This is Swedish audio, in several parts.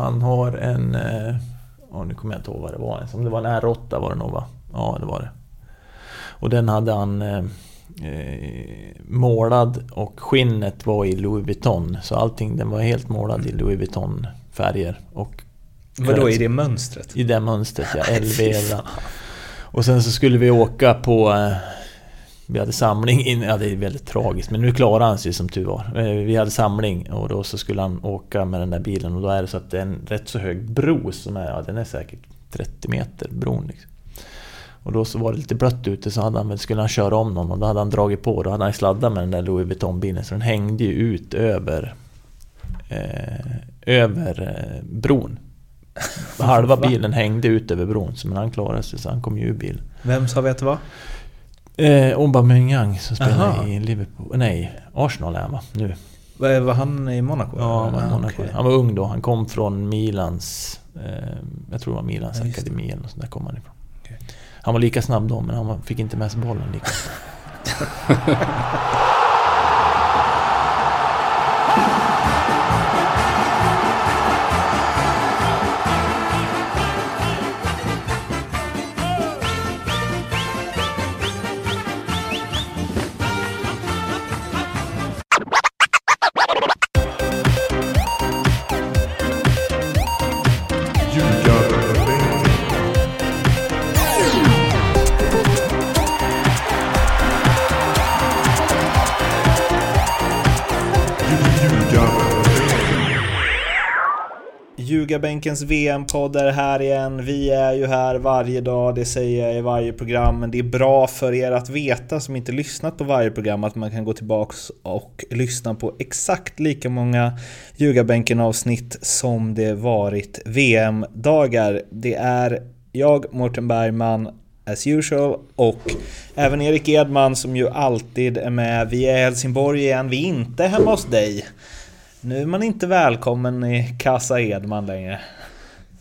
Han har en... Eh, oh, nu kommer jag inte ihåg vad det var. Om det var en R8 var det nog va? Ja, det var det. Och den hade han eh, eh, målad och skinnet var i Louis Vuitton. Så allting, den var helt målad i Louis Vuitton färger. Och Vadå, i det mönstret? I det mönstret ja, LV. Och sen så skulle vi åka på... Vi hade samling in, ja det är väldigt tragiskt men nu klarade han sig som tur var. Eh, vi hade samling och då så skulle han åka med den där bilen och då är det så att det är en rätt så hög bro som är, ja den är säkert 30 meter bron liksom. Och då så var det lite blött ute så hade han, skulle han köra om någon och då hade han dragit på. Då hade han sladdat med den där Louis Vuitton-bilen så den hängde ju ut över eh, över eh, bron. Halva bilen hängde ut över bron, men han klarade sig så han kom ju ur bilen. Vem sa vi att det var? Eh, Aubameyang som spelar i Liverpool. Nej, Arsenal är han va? Nu. Var han i Monaco? Ja, han var, ah, Monaco. Okay. han var ung då. Han kom från Milans... Eh, jag tror det var Milans ja, akademi eller något sånt där kom han ifrån. Okay. Han var lika snabb då, men han fick inte med sig bollen lika Ljugarbänkens VM-podd är här igen. Vi är ju här varje dag, det säger jag i varje program. Men det är bra för er att veta som inte lyssnat på varje program att man kan gå tillbaks och lyssna på exakt lika många Ljugarbänken-avsnitt som det varit VM-dagar. Det är jag, Mårten Bergman, as usual och även Erik Edman som ju alltid är med. Vi är i Helsingborg igen, vi är inte hemma hos dig. Nu är man inte välkommen i Casa Edman längre.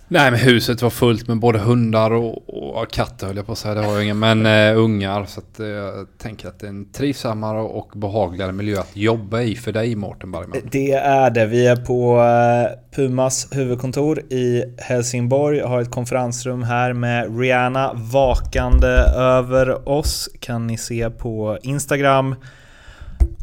Nej men huset var fullt med både hundar och, och katter höll jag på att säga. Det har jag ingen. Men uh, ungar. Så att, uh, jag tänker att det är en trivsammare och behagligare miljö att jobba i för dig Mårten Bergman. Det är det. Vi är på uh, Pumas huvudkontor i Helsingborg. Har ett konferensrum här med Rihanna vakande över oss. Kan ni se på Instagram.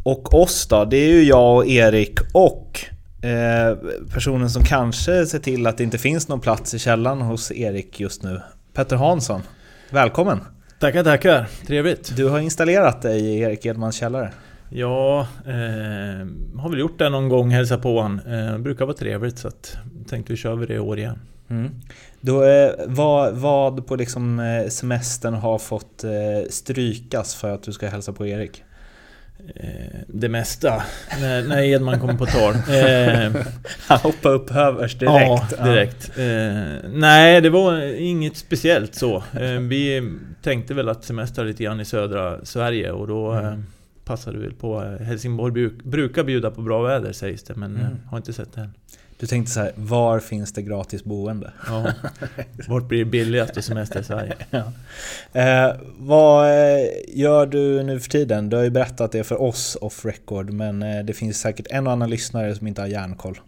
Och oss då, det är ju jag och Erik och eh, personen som kanske ser till att det inte finns någon plats i källan hos Erik just nu. Petter Hansson, välkommen! Tackar, tackar! Trevligt! Du har installerat dig i Erik Edmans källare. Ja, eh, har väl gjort det någon gång, hälsa på han. Eh, brukar vara trevligt så att tänkte vi kör vi det i år igen. Mm. Då, eh, vad, vad på liksom eh, semestern har fått eh, strykas för att du ska hälsa på Erik? Eh, det mesta när, när Edman kommer på tal. Eh, Han hoppade upp överst direkt. Ja, direkt. Eh, nej, det var inget speciellt så. Eh, vi tänkte väl att semester lite grann i södra Sverige och då mm. Eh, passade vi väl på. Helsingborg bruk, brukar bjuda på bra väder sägs det, men mm. har inte sett det än. Du tänkte så här, var finns det gratis boende? Ja, vart blir det billigast att semester i Sverige? Ja. Eh, vad eh, gör du nu för tiden? Du har ju berättat det för oss off record, men eh, det finns säkert en och annan lyssnare som inte har järnkoll.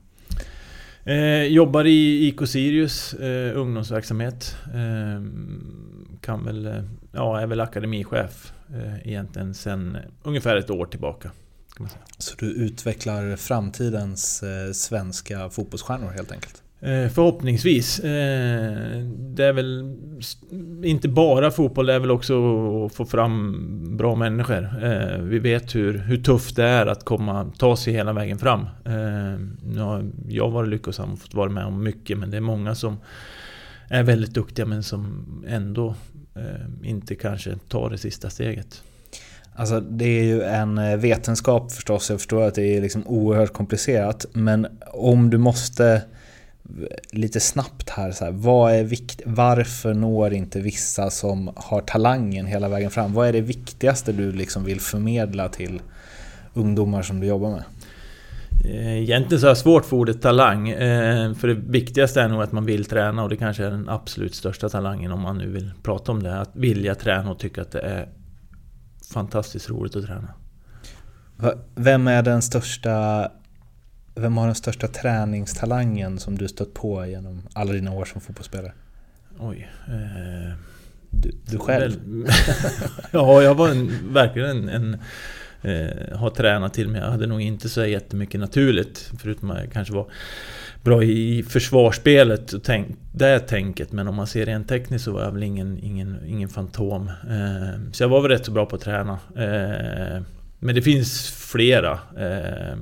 Eh, jobbar i IK Sirius eh, ungdomsverksamhet. Eh, kan väl, eh, ja, är väl akademichef eh, egentligen sedan ungefär ett år tillbaka. Så du utvecklar framtidens eh, svenska fotbollsstjärnor helt enkelt? Eh, förhoppningsvis. Eh, det är väl inte bara fotboll, det är väl också att få fram bra människor. Vi vet hur, hur tufft det är att komma, ta sig hela vägen fram. Nu har jag varit lyckosam och fått vara med om mycket, men det är många som är väldigt duktiga men som ändå inte kanske tar det sista steget. Alltså det är ju en eh, vetenskap förstås, jag förstår att det är liksom oerhört komplicerat. Men om du måste eh, lite snabbt här, så här, vad är vikt, varför når inte vissa som har talangen hela vägen fram? Vad är det viktigaste du liksom vill förmedla till ungdomar som du jobbar med? Eh, egentligen så har jag svårt för ordet talang. För det viktigaste är nog att man vill träna och det kanske är den absolut största talangen om man nu vill prata om det. Att vilja träna och tycka att det är fantastiskt roligt att träna. Vem är den största vem har den största träningstalangen som du stött på genom alla dina år som fotbollsspelare? Oj. Eh, du, du själv? ja, jag var en, verkligen en, en eh, har tränat till mig. Jag hade nog inte så jättemycket naturligt. Förutom att jag kanske var bra i försvarsspelet och tänk, det tänket. Men om man ser rent tekniskt så var jag väl ingen, ingen, ingen fantom. Eh, så jag var väl rätt så bra på att träna. Eh, men det finns flera. Eh,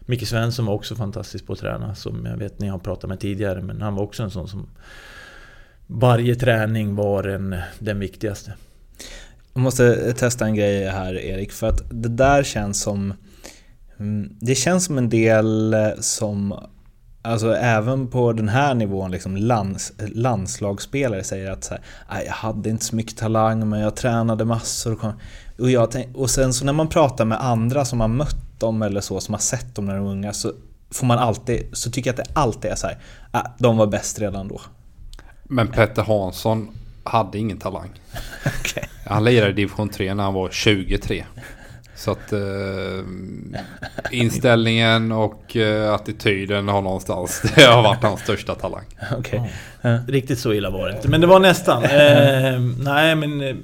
Micke Svensson var också fantastisk på att träna. Som jag vet ni har pratat med tidigare. Men han var också en sån som... Varje träning var en, den viktigaste. Jag måste testa en grej här Erik, för att det där känns som... Mm, det känns som en del som Alltså även på den här nivån, liksom lands, landslagsspelare säger att så här, jag hade inte så mycket talang men jag tränade massor. Och, jag tänk, och sen så när man pratar med andra som har mött dem eller så, som har sett dem när de är unga, så får man alltid, så tycker jag att det alltid är så här, ah, de var bäst redan då. Men Petter Hansson hade ingen talang. okay. Han lirade i division 3 när han var 23. Så att eh, inställningen och eh, attityden har någonstans, det har varit hans största talang. Okay. Ja. Riktigt så illa var det inte, men det var nästan. Eh, nej men eh,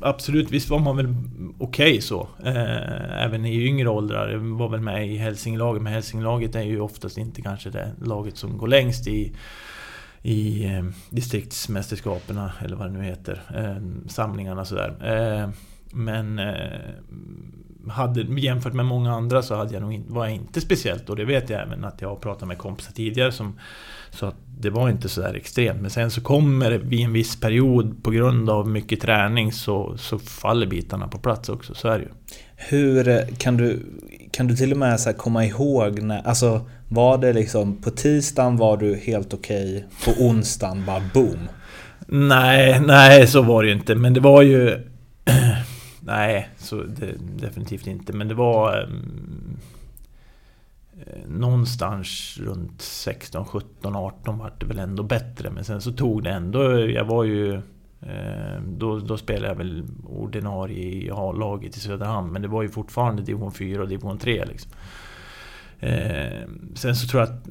absolut, visst var man väl okej okay så. Eh, även i yngre åldrar. Jag var väl med i Hälsingelaget, men Hälsingelaget är ju oftast inte kanske det laget som går längst i i eh, distriktsmästerskapen eller vad det nu heter. Eh, samlingarna sådär. Eh, men eh, hade, jämfört med många andra så hade jag nog, var jag inte speciellt och det vet jag även att jag har pratat med kompisar tidigare som Så att det var inte sådär extremt men sen så kommer det vid en viss period på grund av mycket träning så, så faller bitarna på plats också, så är det ju. Hur eh, kan du, kan du till och med så komma ihåg när, alltså var det liksom på tisdagen var du helt okej, okay, på onsdagen bara boom? Nej, nej så var det ju inte men det var ju Nej, så det, definitivt inte. Men det var um, någonstans runt 16, 17, 18 var det väl ändå bättre. Men sen så tog det ändå... Jag var ju... Eh, då, då spelade jag väl ordinarie i A-laget i Söderhamn. Men det var ju fortfarande division 4 och division 3 liksom. Eh, sen så tror jag att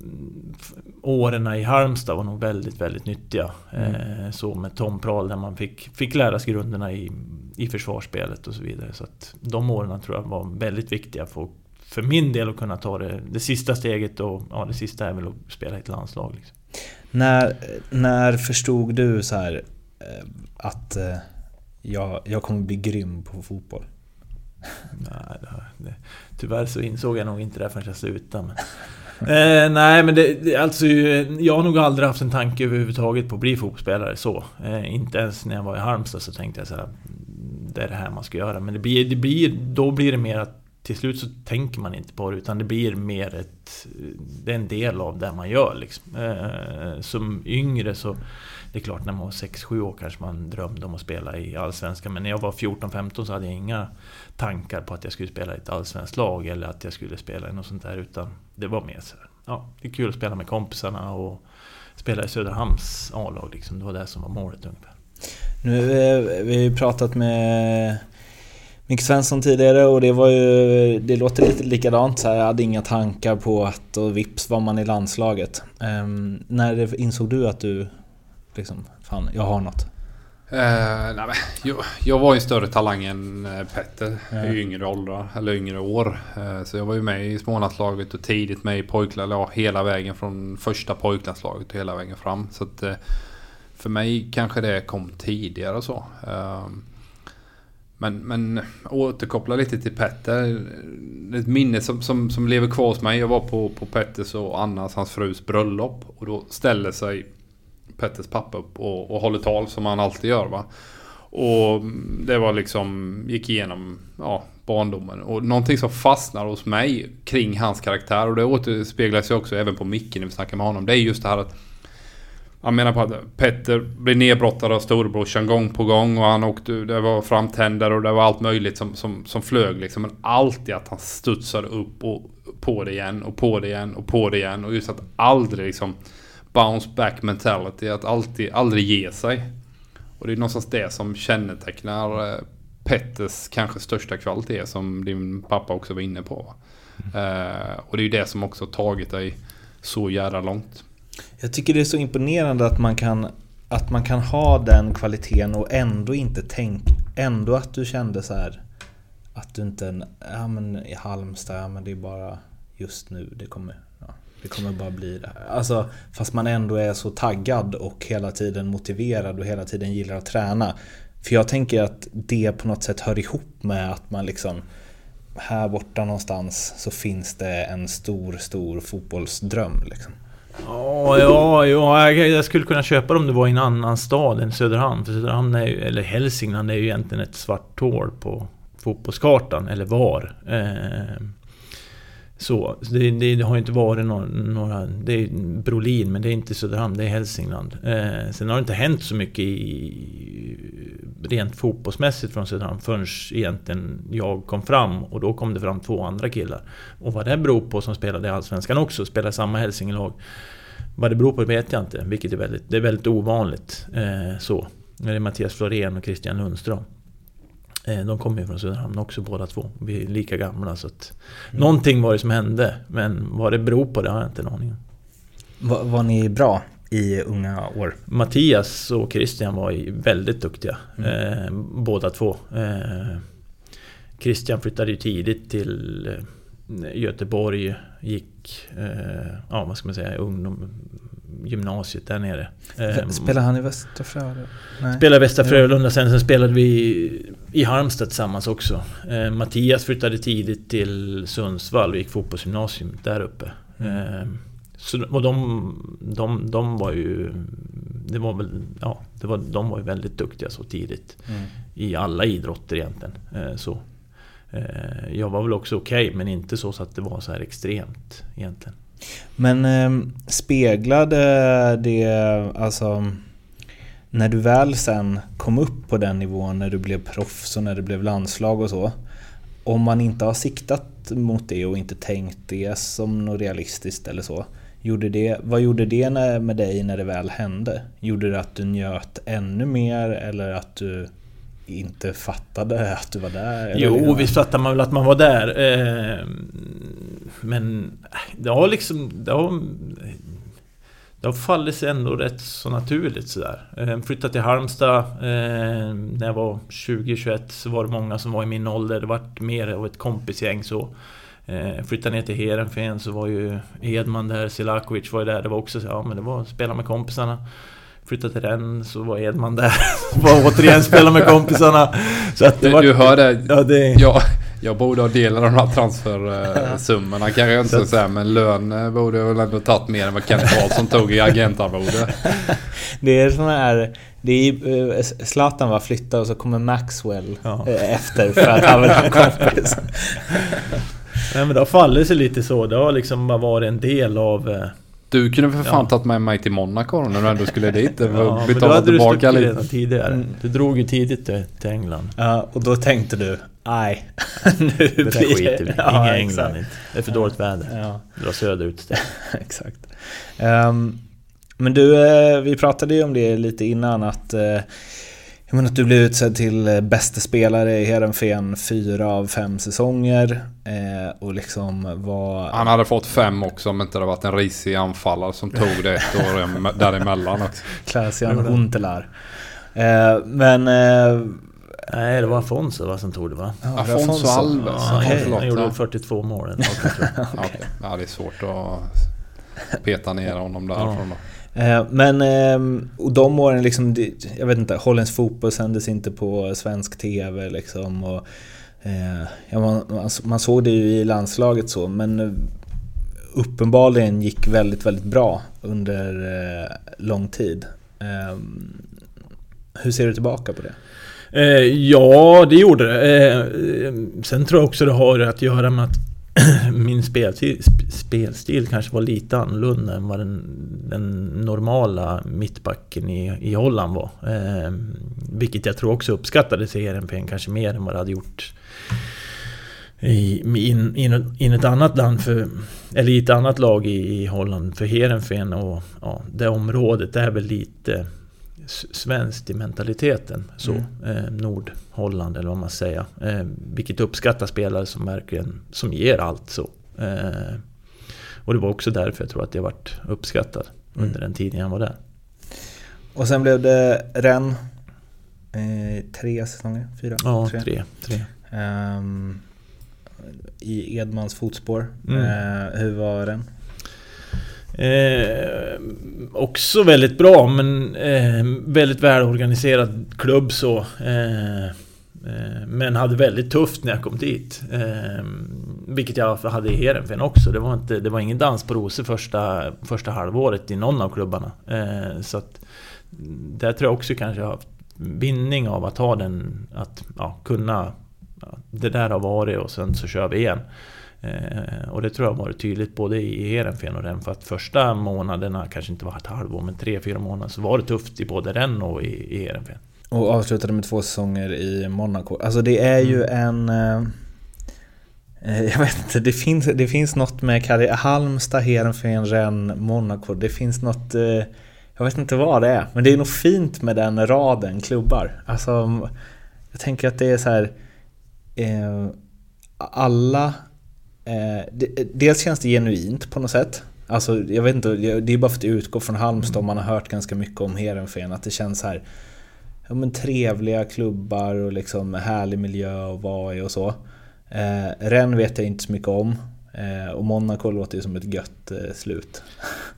åren i Halmstad var nog väldigt, väldigt nyttiga. Mm. Eh, så med Tom Prahl där man fick, fick lära sig grunderna i, i försvarsspelet och så vidare. Så att de åren tror jag var väldigt viktiga för, för min del att kunna ta det, det sista steget och ja, det sista är väl att spela i ett landslag. Liksom. När, när förstod du så här eh, att eh, jag, jag kommer bli grym på fotboll? Nej, det, det, tyvärr så insåg jag nog inte det förrän jag slutade. Men, eh, nej, men det, det, alltså, jag har nog aldrig haft en tanke överhuvudtaget på att bli fotbollsspelare så. Eh, inte ens när jag var i Halmstad så tänkte jag så här, det är det här man ska göra. Men det blir, det blir, då blir det mer att till slut så tänker man inte på det utan det blir mer ett... Det är en del av det man gör liksom. Eh, som yngre så... Det är klart när man var 6-7 år kanske man drömde om att spela i Allsvenskan. Men när jag var 14-15 så hade jag inga tankar på att jag skulle spela i ett allsvenskt lag eller att jag skulle spela i något sånt där. Utan det var mer så här, ja, det är kul att spela med kompisarna och spela i Söderhamns A-lag liksom. Det var det som var målet ungefär. Nu, eh, vi har ju pratat med Micke Svensson tidigare och det var ju... Det låter lite likadant så här. Jag hade inga tankar på att och vips var man i landslaget. Um, när insåg du att du liksom, fan, jag har något? Uh, nej, jag, jag, var ju större talang än eh, Petter mm. i yngre åldrar, eller yngre år. Uh, så jag var ju med i smålandslaget och tidigt med i pojklandslaget, hela vägen från första pojklandslaget och hela vägen fram. Så att, uh, för mig kanske det kom tidigare så. Men, men återkoppla lite till Petter. Ett minne som, som, som lever kvar hos mig. Jag var på, på Petters och Annas, hans frus bröllop. Och då ställer sig Petters pappa upp och, och håller tal som han alltid gör. Va? Och det var liksom, gick igenom ja, barndomen. Och någonting som fastnar hos mig kring hans karaktär. Och det återspeglar sig också även på Micke när vi snackar med honom. Det är just det här att han menar på att Petter blir nedbrottad av storebrorsan gång på gång och han åkte, det var framtänder och det var allt möjligt som, som, som flög liksom. Men alltid att han studsade upp och på det igen och på det igen och på det igen. Och just att aldrig liksom bounce back mentality. Att alltid, aldrig ge sig. Och det är någonstans det som kännetecknar eh, Petters kanske största kvalitet som din pappa också var inne på. Eh, och det är ju det som också tagit dig så jävla långt. Jag tycker det är så imponerande att man kan, att man kan ha den kvaliteten och ändå inte tänka, ändå att du kände så här att du inte, ja men i Halmstad, ja men det är bara just nu det kommer, det kommer bara bli det här. Alltså, fast man ändå är så taggad och hela tiden motiverad och hela tiden gillar att träna. För jag tänker att det på något sätt hör ihop med att man liksom här borta någonstans så finns det en stor, stor fotbollsdröm. Liksom. Ja, ja, ja, jag skulle kunna köpa det om det var i en annan stad än Söderhamn. För Söderhamn, är ju, eller Hälsingland, är ju egentligen ett svart hål på fotbollskartan, eller var. Eh, så, det, det, det, har ju inte varit några, några... Det är Brolin, men det är inte Söderhamn, det är Hälsingland. Eh, sen har det inte hänt så mycket i, rent fotbollsmässigt från Söderhamn förrän egentligen jag kom fram och då kom det fram två andra killar. Och vad det beror på som spelade i Allsvenskan också, spelade samma Hälsingelag. Vad det beror på vet jag inte, vilket är väldigt, det är väldigt ovanligt. Eh, så. Det är Mattias Florén och Christian Lundström. Eh, de kommer ju från Söderhamn också båda två. Vi är lika gamla så att... Mm. Någonting var det som hände, men vad det beror på det har jag inte en aning om. Var, var ni bra i unga år? Mattias och Christian var väldigt duktiga. Mm. Eh, båda två. Eh, Christian flyttade ju tidigt till eh, Göteborg. Gick, eh, ja vad ska man säga, ungdom, gymnasiet där nere. Eh, spelade han i Västra Frölunda? Spelade i Västra Frölunda, sen, sen spelade vi i Halmstad tillsammans också. Eh, Mattias flyttade tidigt till Sundsvall och gick fotbollsgymnasium där uppe. Eh, så, och de, de, de var ju... Det var väl, ja, det var, de var ju väldigt duktiga så tidigt. Mm. I alla idrotter egentligen. Eh, så. Jag var väl också okej, okay, men inte så, så att det var så här extremt egentligen. Men eh, speglade det, alltså... När du väl sen kom upp på den nivån, när du blev proffs och när det blev landslag och så. Om man inte har siktat mot det och inte tänkt det som något realistiskt eller så. Gjorde det, vad gjorde det med dig när det väl hände? Gjorde det att du njöt ännu mer eller att du inte fattade att du var där? Jo, visst fattade man väl att man var där. Eh, men det har liksom... Det har, det har fallit sig ändå rätt så naturligt sådär. Eh, flyttade till Halmstad eh, när jag var 20-21 så var det många som var i min ålder. Det var mer av ett kompisgäng så. Flyttade ner till Heerenveen så var ju Edman där, Silakovic var ju där. Det var också så, ja men det var att spela med kompisarna. Flyttade till den så var Edman där. var återigen spela med kompisarna. Så att det du, var, du hör det. Ja, det... Jag, jag borde ha delat de här transfersummorna kanske jag inte så säga. Men lön eh, borde jag väl ändå tagit mer än vad Kent Karlsson tog i agentarvode. Det är såna här... Det är, eh, Zlatan var flyttad och så kommer Maxwell ja. Eh, efter för att han vill ha kompis. Nej men det har fallit sig lite så. Det har liksom bara varit en del av... Eh, du kunde för fan ja. tagit med mig till Monaco när du ändå skulle dit. ja, men då hade du redan tidigare. Mm. Du drog ju tidigt till England. Ja, och då tänkte du Nej, nu det blir skiter vi ja, Inga England. Det är för dåligt väder. Ja. Dra söderut istället. exakt. Um, men du, eh, vi pratade ju om det lite innan att uh, jag menar att du blev utsedd till eh, bästa spelare i Heerenveen fyra av fem säsonger. Eh, och liksom var... Han hade fått fem också om inte det varit en risig anfallare som tog det ett år däremellan också. Klaasian Huntelaar. Eh, men... Eh, Nej, det var Afonso va, som tog det va? Ja, Afonso Alves. Ja, okay. Han gjorde 42 mål. okay. okay. Ja, det är svårt att peta ner honom därifrån. Ja. Eh, men ehm, och de åren, liksom, jag vet inte, holländsk fotboll sändes inte på svensk TV. Liksom, och, eh, ja, man, man såg det ju i landslaget så, men eh, uppenbarligen gick väldigt, väldigt bra under lång tid. Ehm, hur ser du tillbaka på det? ja, det gjorde det. sen tror jag också det har att göra med att min spelstil, spelstil kanske var lite annorlunda än vad den, den normala mittbacken i, i Holland var. Eh, vilket jag tror också uppskattades i Heerenveen kanske mer än vad det hade gjort i, in, in, in ett annat land, för, eller i ett annat lag i, i Holland. För Heerenveen och ja, det området är väl lite svenskt i mentaliteten. Så, mm. eh, Nordholland eller vad man säger. Eh, vilket uppskattar spelare som verkligen som ger allt så. Eh, och det var också därför jag tror att jag varit uppskattad Mm. under den tiden jag var där. Och sen blev det Rennes. Eh, tre säsonger? Fyra? Ja, tre. tre. Ehm, I Edmans fotspår. Mm. Eh, hur var den? Eh, också väldigt bra men eh, väldigt välorganiserad klubb så. Eh, eh, men hade väldigt tufft när jag kom dit. Eh, vilket jag hade i Heerenveen också. Det var, inte, det var ingen dans på rosor första, första halvåret i någon av klubbarna. Eh, så att där tror jag också kanske jag har haft vinning av att ha den, att ja, kunna ja, Det där har varit och sen så kör vi igen. Eh, och det tror jag har varit tydligt både i Heerenveen och Rennes. För att första månaderna, kanske inte var ett halvår, men tre, fyra månader så var det tufft i både Rennes och i, i Heerenveen. Och avslutade med två säsonger i Monaco. Alltså det är ju en... Eh, jag vet inte, det finns, det finns något med Kari Halmstad, Heerenveen, Rennes, Monaco. Det finns något... Eh, jag vet inte vad det är. Men det är nog fint med den raden klubbar. Alltså... Jag tänker att det är så här... eh, Alla... eh, det- Dels känns det genuint på något sätt. Alltså jag vet inte, det är bara för att utgå från Halmstad och man har hört ganska mycket om Heerenveen. Att det känns så här ja, men trevliga klubbar och liksom härlig miljö att vara i och så. Eh, Rennes vet jag inte så mycket om. Eh, och Monaco låter ju som ett gött eh, slut.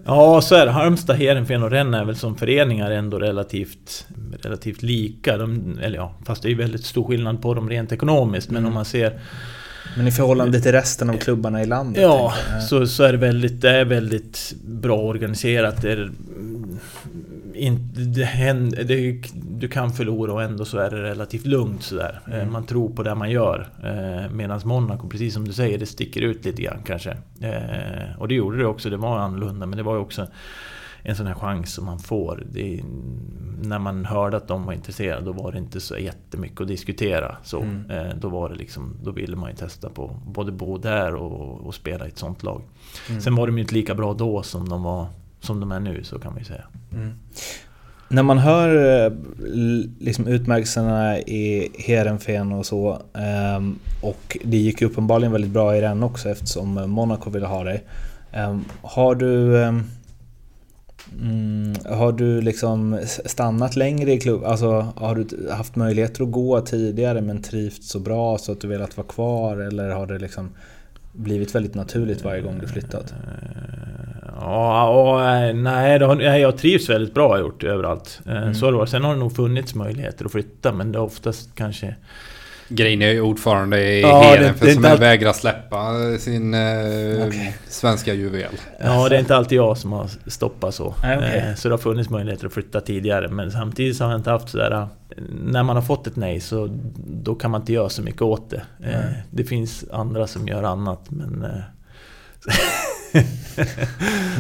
Ja, så är det. Halmstad, Heerenveen och Rennes är väl som föreningar ändå relativt, relativt lika. De, eller ja, fast det är ju väldigt stor skillnad på dem rent ekonomiskt. Men Mm. om man ser Men i förhållande till resten av klubbarna i landet? Ja, så, så är det väldigt, det är väldigt bra organiserat. Det är, inte, det händer, det du kan förlora och ändå så är det relativt lugnt sådär. Eh, Mm. Man tror på det man gör. Eh, Medan Monaco, precis som du säger, det sticker ut lite grann kanske. Eh, Och det gjorde det också, det var annorlunda. Men det var ju också en sån här chans som man får. Det, när man hörde att de var intresserade då var det inte så jättemycket att diskutera. Så, Mm. då, var det liksom, då ville man ju testa på både bo där och, och spela i ett sånt lag. Mm. Sen var de ju inte lika bra då som de, var, som de är nu, så kan man ju säga. Mm. När man hör eh, liksom utmärkelserna i Heerenveen och så ehm, och det gick ju uppenbarligen väldigt bra i den också eftersom Monaco ville ha dig. Ehm, har du ehm, mm, Har du liksom stannat längre i klubben? Alltså har du haft möjligheter att gå tidigare men trivts så bra så att du velat vara kvar eller har det liksom blivit väldigt naturligt varje gång du flyttat? Eh, Ja, och, eh, nej, har, nej, jag trivs väldigt bra har jag gjort överallt. Eh, Mm. Så har det varit. Sen har det nog funnits möjligheter att flytta, men det har oftast kanske... Grein är ju ordförande i Ja, det är som allt- vägrar släppa sin eh, Okej. svenska juvel. Ja, det är inte alltid jag som har stoppat så. Okej. Eh, Så det har funnits möjligheter att flytta tidigare, men samtidigt så har jag inte haft sådär... eh, När man har fått ett nej så då kan man inte göra så mycket åt det. Nej. Det finns andra som gör annat, men...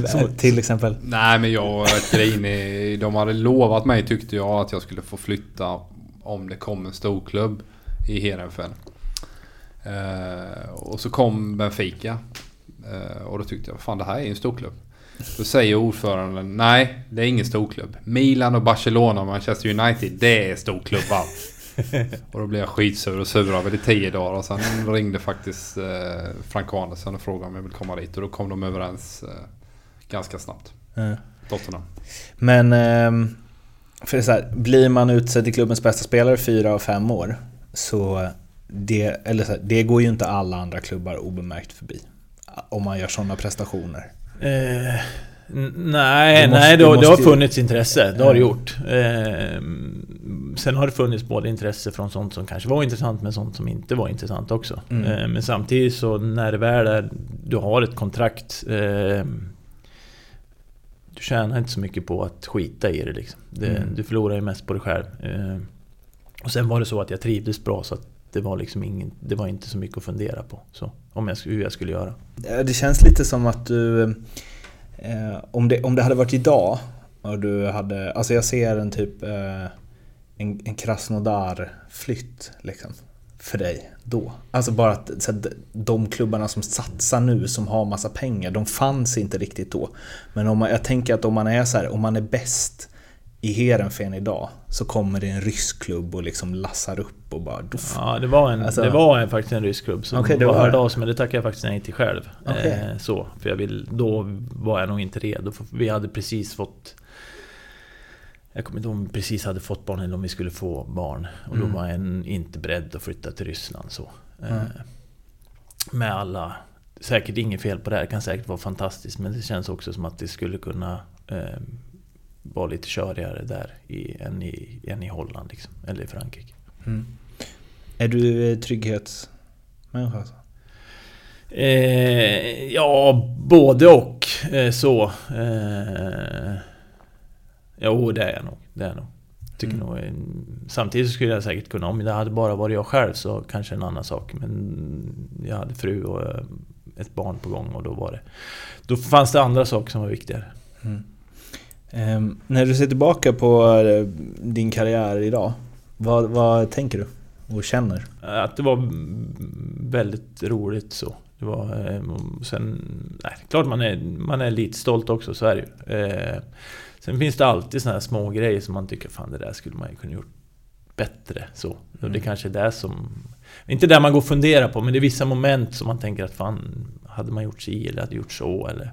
Så, till exempel? Nej men jag och Grein är- de hade lovat mig tyckte jag att jag skulle få flytta om det kom en storklubb i Heerenveen. Eh, och så kom Benfica. Eh, och då tyckte jag fan det här är ju en storklubb. Då säger ordföranden nej det är ingen storklubb. Milan och Barcelona och Manchester United det är storklubbar. och då blev jag skitsur och sur över det i tio dagar. Och sen ringde faktiskt eh, Frank Andersson och frågade om jag vill komma dit. Och då kom de överens eh, ganska snabbt. Ja. Dotterna. Men ehm, för det är så här, blir man utsedd till klubbens bästa spelare fyra av fem år så det, eller så här, det går ju inte alla andra klubbar obemärkt förbi. Om man gör sådana prestationer. Eh, nej, måste- nej det, har- det har funnits intresse. Det har det gjort. Eh, sen har det funnits både intresse från sånt som kanske var intressant men sånt som inte var intressant också. Mm. Eh, men samtidigt så när det väl är... Du har ett kontrakt. Eh, du tjänar inte så mycket på att skita i det liksom. Det, Mm. Du förlorar ju mest på dig själv. Och sen var det så att jag trivdes bra så att det var liksom ingen, det var inte så mycket att fundera på. Så, om jag, hur jag skulle göra. Det känns lite som att du... Eh, om, det, om det hade varit idag och du hade... Alltså jag ser en typ... Eh, en, en Krasnodar-flytt liksom. För dig då. Alltså bara att så att de klubbarna som satsar nu som har massa pengar, de fanns inte riktigt då. Men om man, jag tänker att om man är så här, om man är bäst i Heerenveen idag så kommer det en rysk klubb och liksom lassar upp och bara... Duff. Ja, det var, en, Alltså- det var en, faktiskt en rysk klubb som Okej, det var hörde det. av sig, men det tackade jag faktiskt nej till själv. Okej. Eh, så, för jag vill, då var jag nog inte redo. Vi hade precis fått... Jag kommer inte ihåg om vi precis hade fått barn eller om vi skulle få barn. Och Mm. då var jag inte beredd att flytta till Ryssland så. Eh, Mm. Med alla... Säkert inget fel på det här, det kan säkert vara fantastiskt. Men det känns också som att det skulle kunna eh, vara lite körigare där i, än, i, än i Holland liksom, eller i Frankrike. Mm. Är du eh, trygghetsmänniska alltså? Eh, ja, både och. Eh, så. Eh, jo, det är jag nog. Det är jag nog. Tycker Mm. nog, eh, samtidigt skulle jag säkert kunna, om det hade bara varit jag själv så kanske en annan sak. Men jag hade fru och eh, ett barn på gång och då var det... Då fanns det andra saker som var viktigare. Mm. Ehm, när du ser tillbaka på eh, din karriär idag, vad, vad tänker du och känner? Att det var väldigt roligt så. Det var... eh, och Sen... Nej, klart man är, man är lite stolt också, så är det ju. Eh, Sen finns det alltid såna här små grejer som man tycker fan det där skulle man ju kunna gjort bättre. Så. Och det Mm. kanske är det som... Inte där man går och funderar på, men det är vissa moment som man tänker att fan, hade man gjort si eller hade gjort så eller...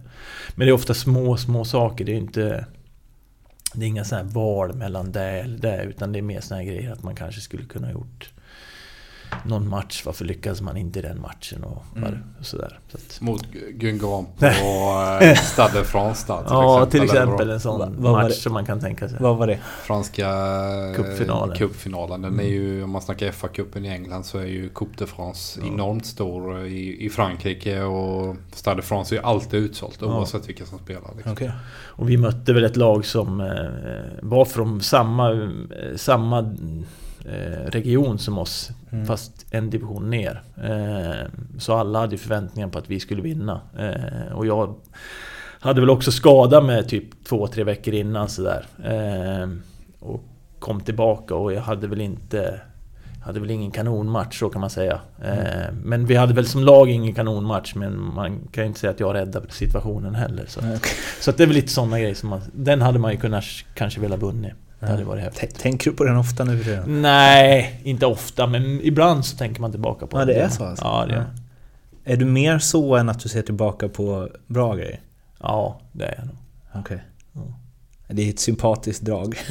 Men det är ofta små, små saker. Det är inte... Det är inga sådana här val mellan det eller det, utan det är mer sådana här grejer att man kanske skulle kunna gjort någon match, varför lyckades man inte i den matchen och, Mm. och sådär. Så att, Mot Gungan på eh, Stade där, till ja, exempel. till exempel en sån Va- vad var match som man kan tänka sig. Vad var det? Franska eh, Cupfinalen. cupfinalen. Den är Mm. ju, om man snackar FA-cupen i England så är ju Coupe de France Ja. enormt stor i, i Frankrike och Stade de France är ju alltid utsålt Ja. oavsett vilka som spelar. Liksom. Okej. Och vi mötte väl ett lag som eh, var från samma, samma region som oss, Mm. fast en division ner. Eh, så alla hade förväntningar på att vi skulle vinna. Eh, och jag hade väl också skada med typ två, tre veckor innan sådär. Eh, och kom tillbaka och jag hade väl inte... Hade väl ingen kanonmatch så kan man säga. Eh, men vi hade väl som lag ingen kanonmatch men man kan ju inte säga att jag räddade situationen heller. Så. Okej. Så det är väl lite sådana grejer som man... Den hade man ju kunnat kanske velat vunnit. Det hade varit häftigt. Tänker du på den ofta nu? redan? Nej, inte ofta men ibland så tänker man tillbaka på Ja, det är så alltså? Ja, det är, Är du mer så än att du ser tillbaka på bra grejer? ja, det är jag nog. Okej. Ja. Det är ett sympatiskt drag.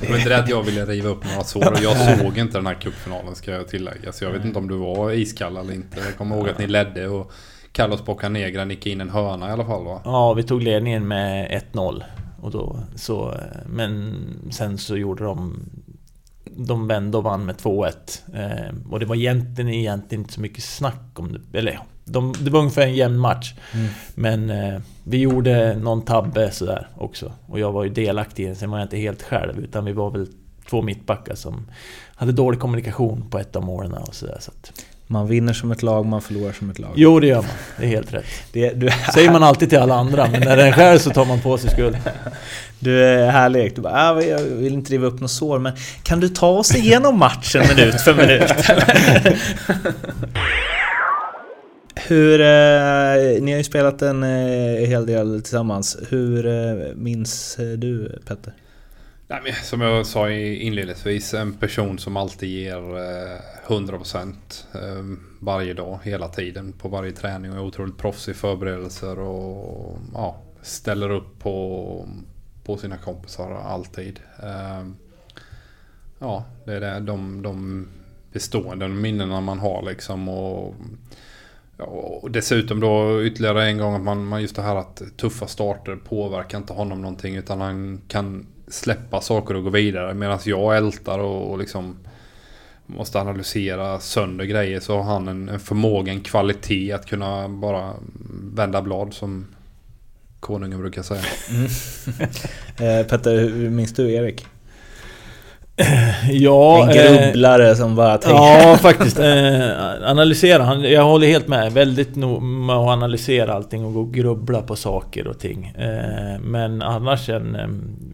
Det var inte det att jag ville riva upp några sår. och Jag såg inte den här cupfinalen ska jag tillägga. Så jag vet inte om du var iskall eller inte. Jag kommer ihåg att ni ledde och Carlos Bocanegra nickade in en hörna i alla fall va? Ja, vi tog ledningen med 1-0. Och då, så, men sen så gjorde de... De vände och vann med 2-1. Eh, och det var egentligen, egentligen inte så mycket snack om det. Eller de, det var ungefär en jämn match. Mm. Men eh, vi gjorde någon tabbe sådär också. Och jag var ju delaktig i den, sen var jag inte helt själv. Utan vi var väl två mittbackar som hade dålig kommunikation på ett av målen och sådär. Så att, Man vinner som ett lag, man förlorar som ett lag. jo, det gör man. Det är helt rätt. Det, du, Säger man alltid till alla andra, men när det är en själv så tar man på sig skuld. du är härlig. Du bara, ah, jag vill inte riva upp något sår, men kan du ta oss igenom matchen minut för minut? Hur, eh, ni har ju spelat en eh, hel del tillsammans. Hur eh, minns eh, du Petter? Nej, men som jag sa inledningsvis, en person som alltid ger eh, 100% eh, varje dag, hela tiden, på varje träning och är otroligt proffsig i förberedelser och ja, ställer upp på, på sina kompisar alltid. Eh, ja, det är det, de, de bestående minnena man har liksom och och dessutom då ytterligare en gång att man, man just det här att tuffa starter påverkar inte honom någonting utan han kan släppa saker och gå vidare. Medan jag ältar och, och liksom måste analysera sönder grejer så har han en, en förmåga, en kvalitet att kunna bara vända blad som konungen brukar säga. Mm. Eh, Petter, hur minns du Erik? Ja, en eh, grubblare som bara tänker... Ja, faktiskt. Eh, analysera. Han- Jag håller helt med. Väldigt nog med att analysera allting och gå och grubbla på saker och ting. Eh, men annars en, eh,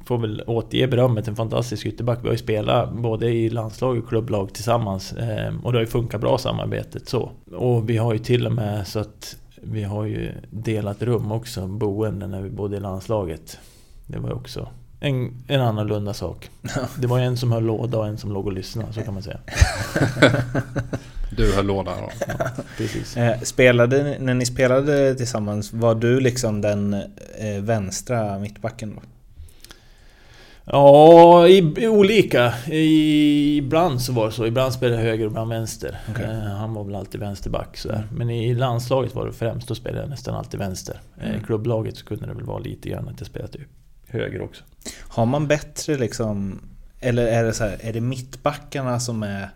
får väl återge berömmet. En fantastisk ytterback. Vi har ju spelat både i landslag och klubblag tillsammans. Eh, och det har ju funkat bra samarbetet så. Och vi har ju till och med så att vi har ju delat rum också, boende, när vi bodde i landslaget. Det var också en, en annorlunda sak. Det var en som höll låda och en som låg och lyssnade, så kan man säga. Du höll låda då? Ja, precis. Eh, spelade, när ni spelade tillsammans, var du liksom den eh, vänstra mittbacken då? Ja, i, i olika. I, ibland så var det så. Ibland spelade jag höger och ibland vänster. Okej. Eh, han var väl alltid vänsterback sådär. Men i landslaget var det främst, då spelade jag nästan alltid vänster. Eh, Mm. I klubblaget så kunde det väl vara lite grann att jag spelade typ höger också. Har man bättre liksom, eller är det så här, är det mittbackarna som är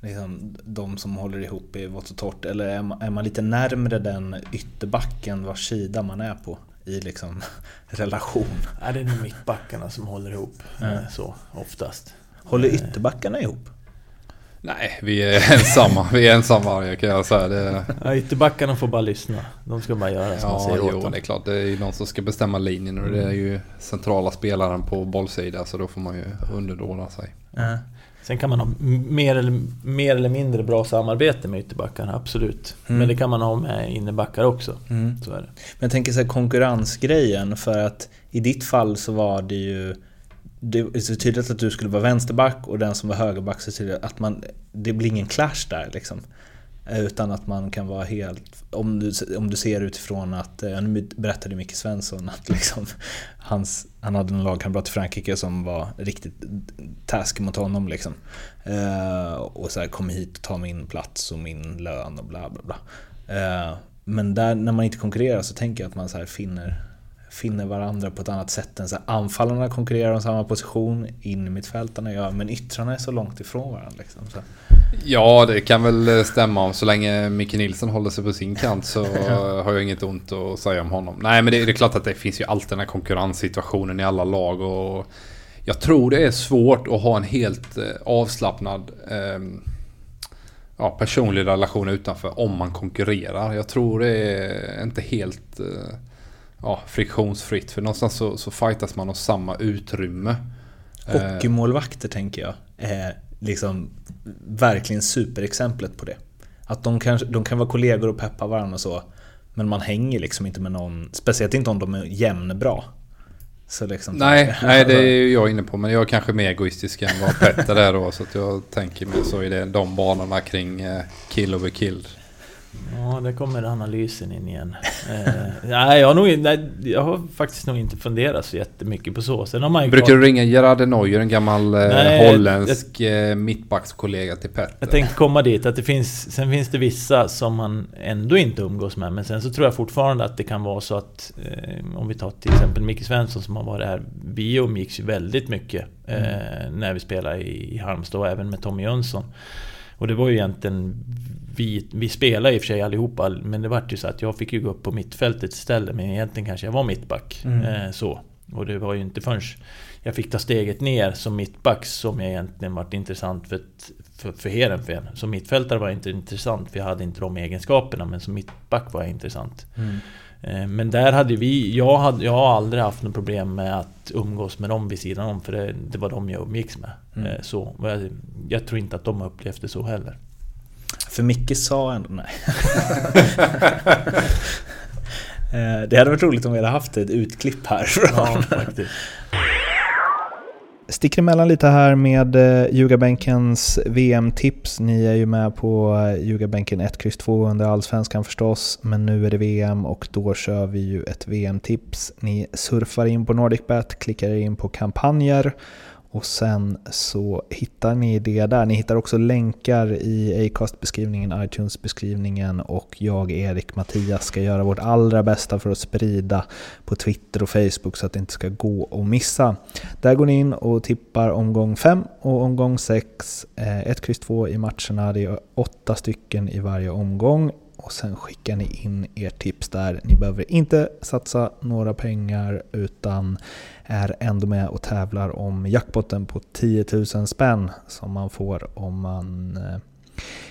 liksom de som håller ihop i vått och torrt? Eller är man, är man lite närmre den ytterbacken vars sida man är på i liksom relation? Ja, det är nog mittbackarna som håller ihop. Mm. Så, oftast. Håller Eh, ytterbackarna ihop? Nej, vi är ensamma. Vi är ensamma kan jag säga. Det, Ja, ytterbackarna får bara lyssna. De ska bara göra som man ja, säger åt jo, dem. det är klart. Det är ju någon som ska bestämma linjen och det är ju centrala spelaren på bollsida så då får man ju underordna sig. Ja. Sen kan man ha mer eller, mer eller mindre bra samarbete med ytterbackarna, absolut. Mm. Men det kan man ha med innebackar också. Mm. Så är det. Men jag tänker så här konkurrensgrejen för att i ditt fall så var det ju det är så tydligt att du skulle vara vänsterback och den som var högerback så tydligt att man Det blir ingen clash där liksom. Utan att man kan vara helt Om du, om du ser utifrån att eh, Nu berättade Micke Svensson att liksom hans, Han hade en lagkamrat i Frankrike som var riktigt taskig mot honom liksom. Eh, Och så här, kom hit och ta min plats och min lön och bla bla bla. Eh, Men där när man inte konkurrerar så tänker jag att man så här finner finner varandra på ett annat sätt än så här, anfallarna konkurrerar om samma position, in i mittfältarna gör, men yttrarna är så långt ifrån varandra. Liksom, så. Ja, det kan väl stämma om så länge Micke Nilsson håller sig på sin kant så har jag inget ont att säga om honom. Nej, men det, det är klart att det finns ju alltid den här konkurrenssituationen i alla lag och jag tror det är svårt att ha en helt eh, avslappnad ehm, ja, personlig relation utanför om man konkurrerar. Jag tror det är inte helt eh, ja, friktionsfritt för någonstans så, så fightas man om samma utrymme. Eh, Hockeymålvakter tänker jag är liksom verkligen superexemplet på det. Att de kan, de kan vara kollegor och peppa varandra och så, men man hänger liksom inte med någon, speciellt inte om de är jämnbra. Så liksom, Nej, nej, det är ju jag inne på. Men jag är kanske mer egoistisk än vad Petter är då. Så att jag tänker mer så i det, de banorna kring eh, kill over kill. Ja, där kommer analysen in igen. Eh, nej, jag har, nog, nej, jag har faktiskt nog inte funderat så jättemycket på så. Sen har man Brukar du ringa Gerard Neuer, en gammal eh, Nej, holländsk eh, mittbackskollega till Petter? Jag tänkte komma dit, att det finns, sen finns det vissa som man ändå inte umgås med. Men sen så tror jag fortfarande att det kan vara så att eh, om vi tar till exempel Micke Svensson som har varit här. Vi umgicks ju väldigt mycket eh, när vi spelade i Halmstad även med Tommy Jönsson. Och det var ju egentligen vi, vi spelade i och för sig allihopa men det vart ju så att jag fick ju gå upp på mittfältet istället men egentligen kanske jag var mittback. Mm. Eh, så. Och det var ju inte förrän jag fick ta steget ner som mittback som jag egentligen vart intressant för, för, för Heerenveen. Som mittfältare var jag inte intressant för jag hade inte de egenskaperna men som mittback var jag intressant. Mm. Eh, Men där hade vi, jag, hade, jag har aldrig haft något problem med att umgås med dem vid sidan om för det, det var de jag umgicks med. Mm. Eh, Så, jag, jag tror inte att de upplevde det så heller. För Micke sa ändå nej. Eh, Det hade varit roligt om vi hade haft ett utklipp här. Ja, faktiskt. Sticker emellan lite här med eh, Ljugarbänkens VM-tips. Ni är ju med på eh, Ljugarbänken 1, X 2 under Allsvenskan förstås. Men nu är det VM och då kör vi ju ett VM-tips. Ni surfar in på NordicBet, klickar in på kampanjer och sen så hittar ni det där. Ni hittar också länkar i Acast-beskrivningen, iTunes-beskrivningen och jag, Erik, Mattias ska göra vårt allra bästa för att sprida på Twitter och Facebook så att det inte ska gå att missa. Där går ni in och tippar omgång 5 och omgång 6. 1, X 2 i matcherna. Det är åtta stycken i varje omgång. Och sen skickar ni in er tips där. Ni behöver inte satsa några pengar utan är ändå med och tävlar om jackpotten på 10 000 spänn som man får om man eh,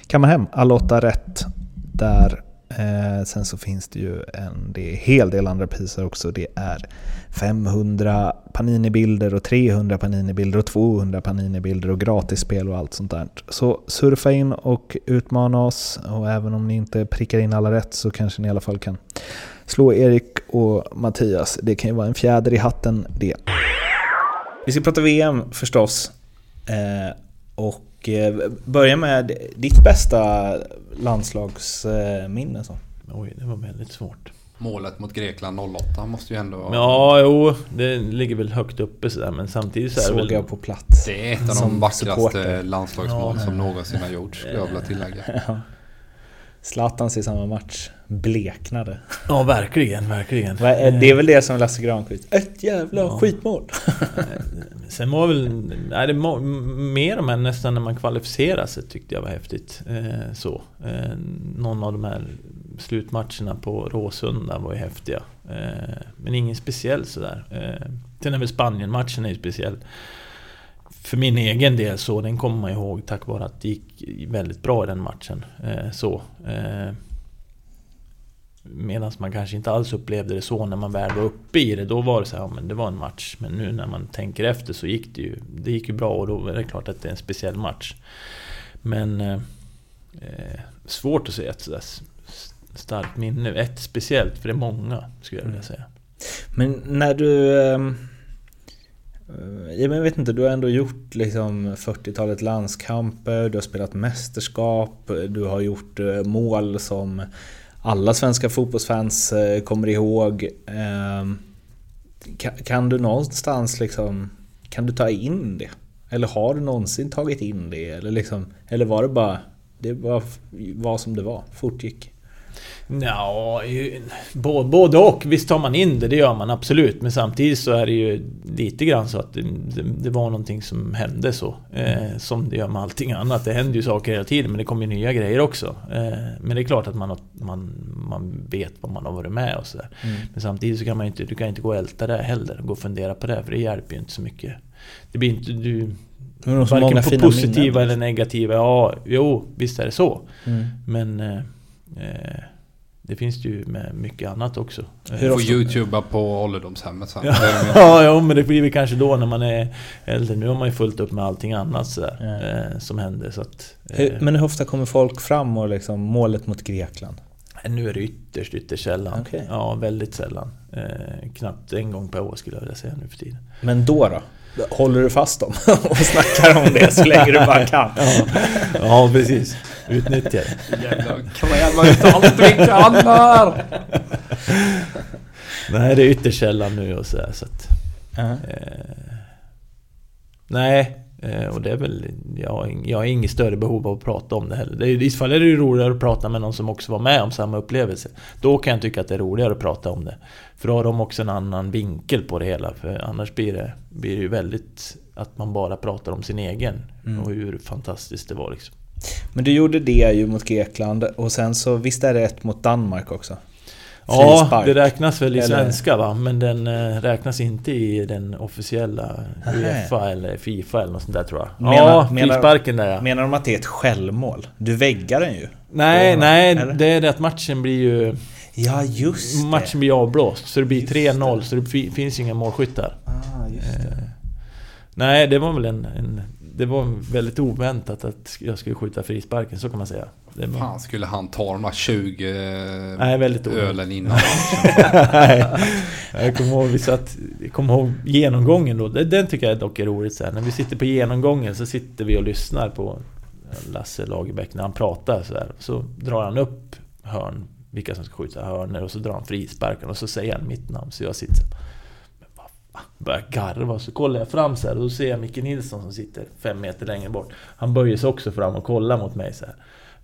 kammar hem alla åtta rätt där. Eh, sen så finns det ju en det hel del andra priser också. Det är 500 Panini-bilder och 300 Panini-bilder och 200 Panini-bilder och gratisspel och allt sånt där. Så surfa in och utmana oss och även om ni inte prickar in alla rätt så kanske ni i alla fall kan slå Erik och Mattias. Det kan ju vara en fjäder i hatten det. Vi ska prata VM förstås. Eh, och eh, börja med ditt bästa landslagsminne. Så. Oj, det var väldigt svårt. Målet mot Grekland 08 måste ju ändå... Ja, jo, det ligger väl högt uppe sådär men samtidigt så är Såg det väl... jag på plats. Det är ett av Som de vackraste supporter. landslagsmål Ja. som någonsin har gjorts, skulle jag vilja tillägga. Ja. Zlatans i samma match bleknade. Ja, verkligen, verkligen. Är- Det är väl det som Lasse Granqvist... Ett jävla Ja. skitmål! Sen var väl... Nej, det må, mer om än nästan när man kvalificerade sig tyckte jag var häftigt. Eh, så. Eh, någon av de här slutmatcherna på Råsunda var ju häftiga. Eh, men ingen speciell sådär. Eh, sen är väl Spanien-matchen är ju speciell. För min egen del så, den kommer man ihåg tack vare att det gick väldigt bra i den matchen. Eh, så. Eh, Medan man kanske inte alls upplevde det så när man väl var uppe i det. Då var det så här, ja men det var en match. Men nu när man tänker efter så gick det ju, det gick ju bra och då är det klart att det är en speciell match. Men... Eh, eh, svårt att säga ett sådär starkt minne. Ett speciellt, för det är många skulle jag vilja säga. Men när du... eh, Jag vet inte, du har ändå gjort liksom 40-talet landskamper, du har spelat mästerskap, du har gjort eh, mål som alla svenska fotbollsfans eh, kommer ihåg. Ehm, kan, kan du någonstans liksom... Kan du ta in det? Eller har du någonsin tagit in det? Eller, liksom, eller var det bara... Det var, var som det var, fortgick? Ja, bo- både och. Visst tar man in det, det gör man absolut. Men samtidigt så är det ju lite grann så att det, det, var någonting som hände så. Eh, som det gör med allting annat. Det händer ju saker hela tiden men det kommer ju nya grejer också. Eh, men det är klart att man, har, man, man vet vad man har varit med och sådär. Mm. Men samtidigt så kan man ju inte, du kan inte gå och älta det heller. Gå och fundera på det för det hjälper ju inte så mycket. Det blir inte... Du, varken på positiva minnen. eller negativa. Ja, jo, visst är det så. Mm. Men eh, eh, det finns det ju med mycket annat också. Hur Du får youtuba på ålderdomshemmet sen. Ja, ja, men det blir väl kanske då när man är äldre. Nu har man ju fullt upp med allting annat sådär, Ja. eh, som händer. Så att, eh, Hur, men hur ofta kommer folk fram och liksom målet mot Grekland? Nu är det ytterst, ytterst sällan. Okej. Ja, väldigt sällan. Eh, knappt en gång per år skulle jag vilja säga nu för tiden. Men då då? Håller du fast dem och snackar om det så länge du bara kan? Ja, ja precis. Utnyttja det. Jävla kräma ut allt vi kan här! Nej, det är ytterst sällan nu och sådär. Så att, Ja. Eh, nej, och det är väl... Jag jag har inget större behov av att prata om det heller. I så fall är det ju roligare att prata med någon som också var med om samma upplevelse. Då kan jag tycka att det är roligare att prata om det. För då har de också en annan vinkel på det hela. För annars blir det, blir det ju väldigt... Att man bara pratar om sin egen. Mm. Och hur fantastiskt det var liksom. Men du gjorde det ju mot Grekland och sen så visst är det ett mot Danmark också? Ja, Frispark. det räknas väl i Eller- svenska va? Men den eh, räknas inte i den officiella. Uefa eller Fifa eller något sånt där tror jag. Menar- ja, menar- frisparken där ja. Menar de att det är ett självmål? Du väggar den ju. Nej, På- nej, eller? det är det att matchen blir ju... Ja, just det. Matchen blir avblåst. Så det blir Just 3-0, det. så det fi- finns inga målskyttar. Ah, just det. Eh, nej, det var väl en, en... Det var väldigt oväntat att jag skulle skjuta frisparken, så kan man säga. Det var, Fan, skulle han ta de här 20 nej, väldigt ölen innan? Nej, jag kommer ihåg, vi satt, jag kommer ihåg genomgången då. Den, tycker jag dock är roligt. Så här. När vi sitter på genomgången så sitter vi och lyssnar på Lasse Lagerbäck när han pratar. Så, här. så drar han upp hörn, vilka som ska skjuta hörnor och så drar han frisparken och så säger han mitt namn. Så jag sitter så här? Börjar garva. Så kollar jag fram så här och då ser jag Micke Nilsson som sitter fem meter längre bort. Han böjer sig också fram och kollar mot mig så här.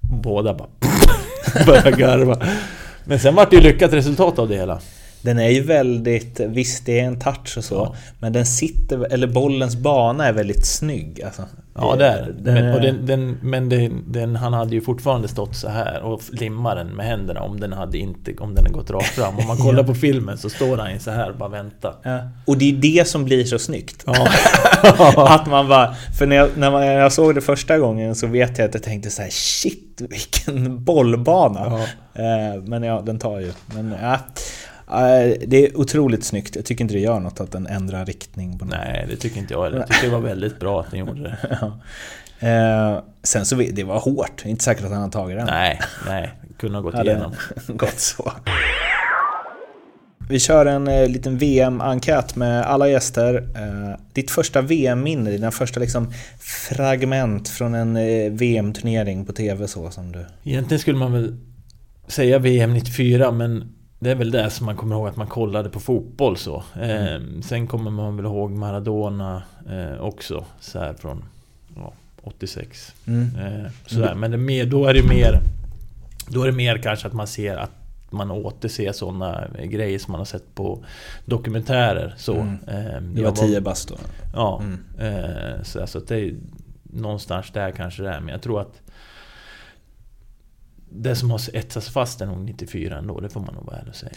Båda bara börjar garva. Men sen var det ju lyckat resultat av det hela. Den är ju väldigt... Visst, det är en touch och så. Ja. Men den sitter... Eller bollens bana är väldigt snygg. Alltså. Ja det är den. men, och den, den, men den, den, han hade ju fortfarande stått så här och limmat den med händerna om den hade inte om den hade gått rakt fram. Om man kollar Ja. på filmen så står han ju så här och bara väntar. Ja. Och det är det som blir så snyggt. Ja. att man bara... För när jag, när, man, när jag såg det första gången så vet jag att jag tänkte så här: shit vilken bollbana. Ja. Eh, Men ja, den tar ju. Men ja. Eh, Det är otroligt snyggt. Jag tycker inte det gör något att den ändrar riktning på något. Nej, det tycker inte jag heller. Jag tycker det var väldigt bra att ni gjorde det. Ja. Eh, Sen så, det var hårt. Inte säkert att han har tagit den. Nej, nej. Kunde ha gått Hade igenom. gått så. Vi kör en eh, liten VM-enkät med alla gäster. Eh, ditt första VM-minne, dina första liksom fragment från en eh, VM-turnering på TV så som du... Egentligen skulle man väl säga VM 94 men det är väl det som man kommer ihåg att man kollade på fotboll så. Mm. Eh, sen kommer man väl ihåg Maradona eh, också så här från ja, 86. Mm. Eh, sådär. Mm. Men det mer, då är det mer Då är det mer kanske att man ser att man återser sådana grejer som man har sett på dokumentärer. Så, mm. eh, det var 10 bast då? Ja. Mm. Eh, så, alltså, det är någonstans där kanske det är. Men jag tror att det som har etsat sig fast är nog 94 ändå, det får man nog vara ärlig och säga.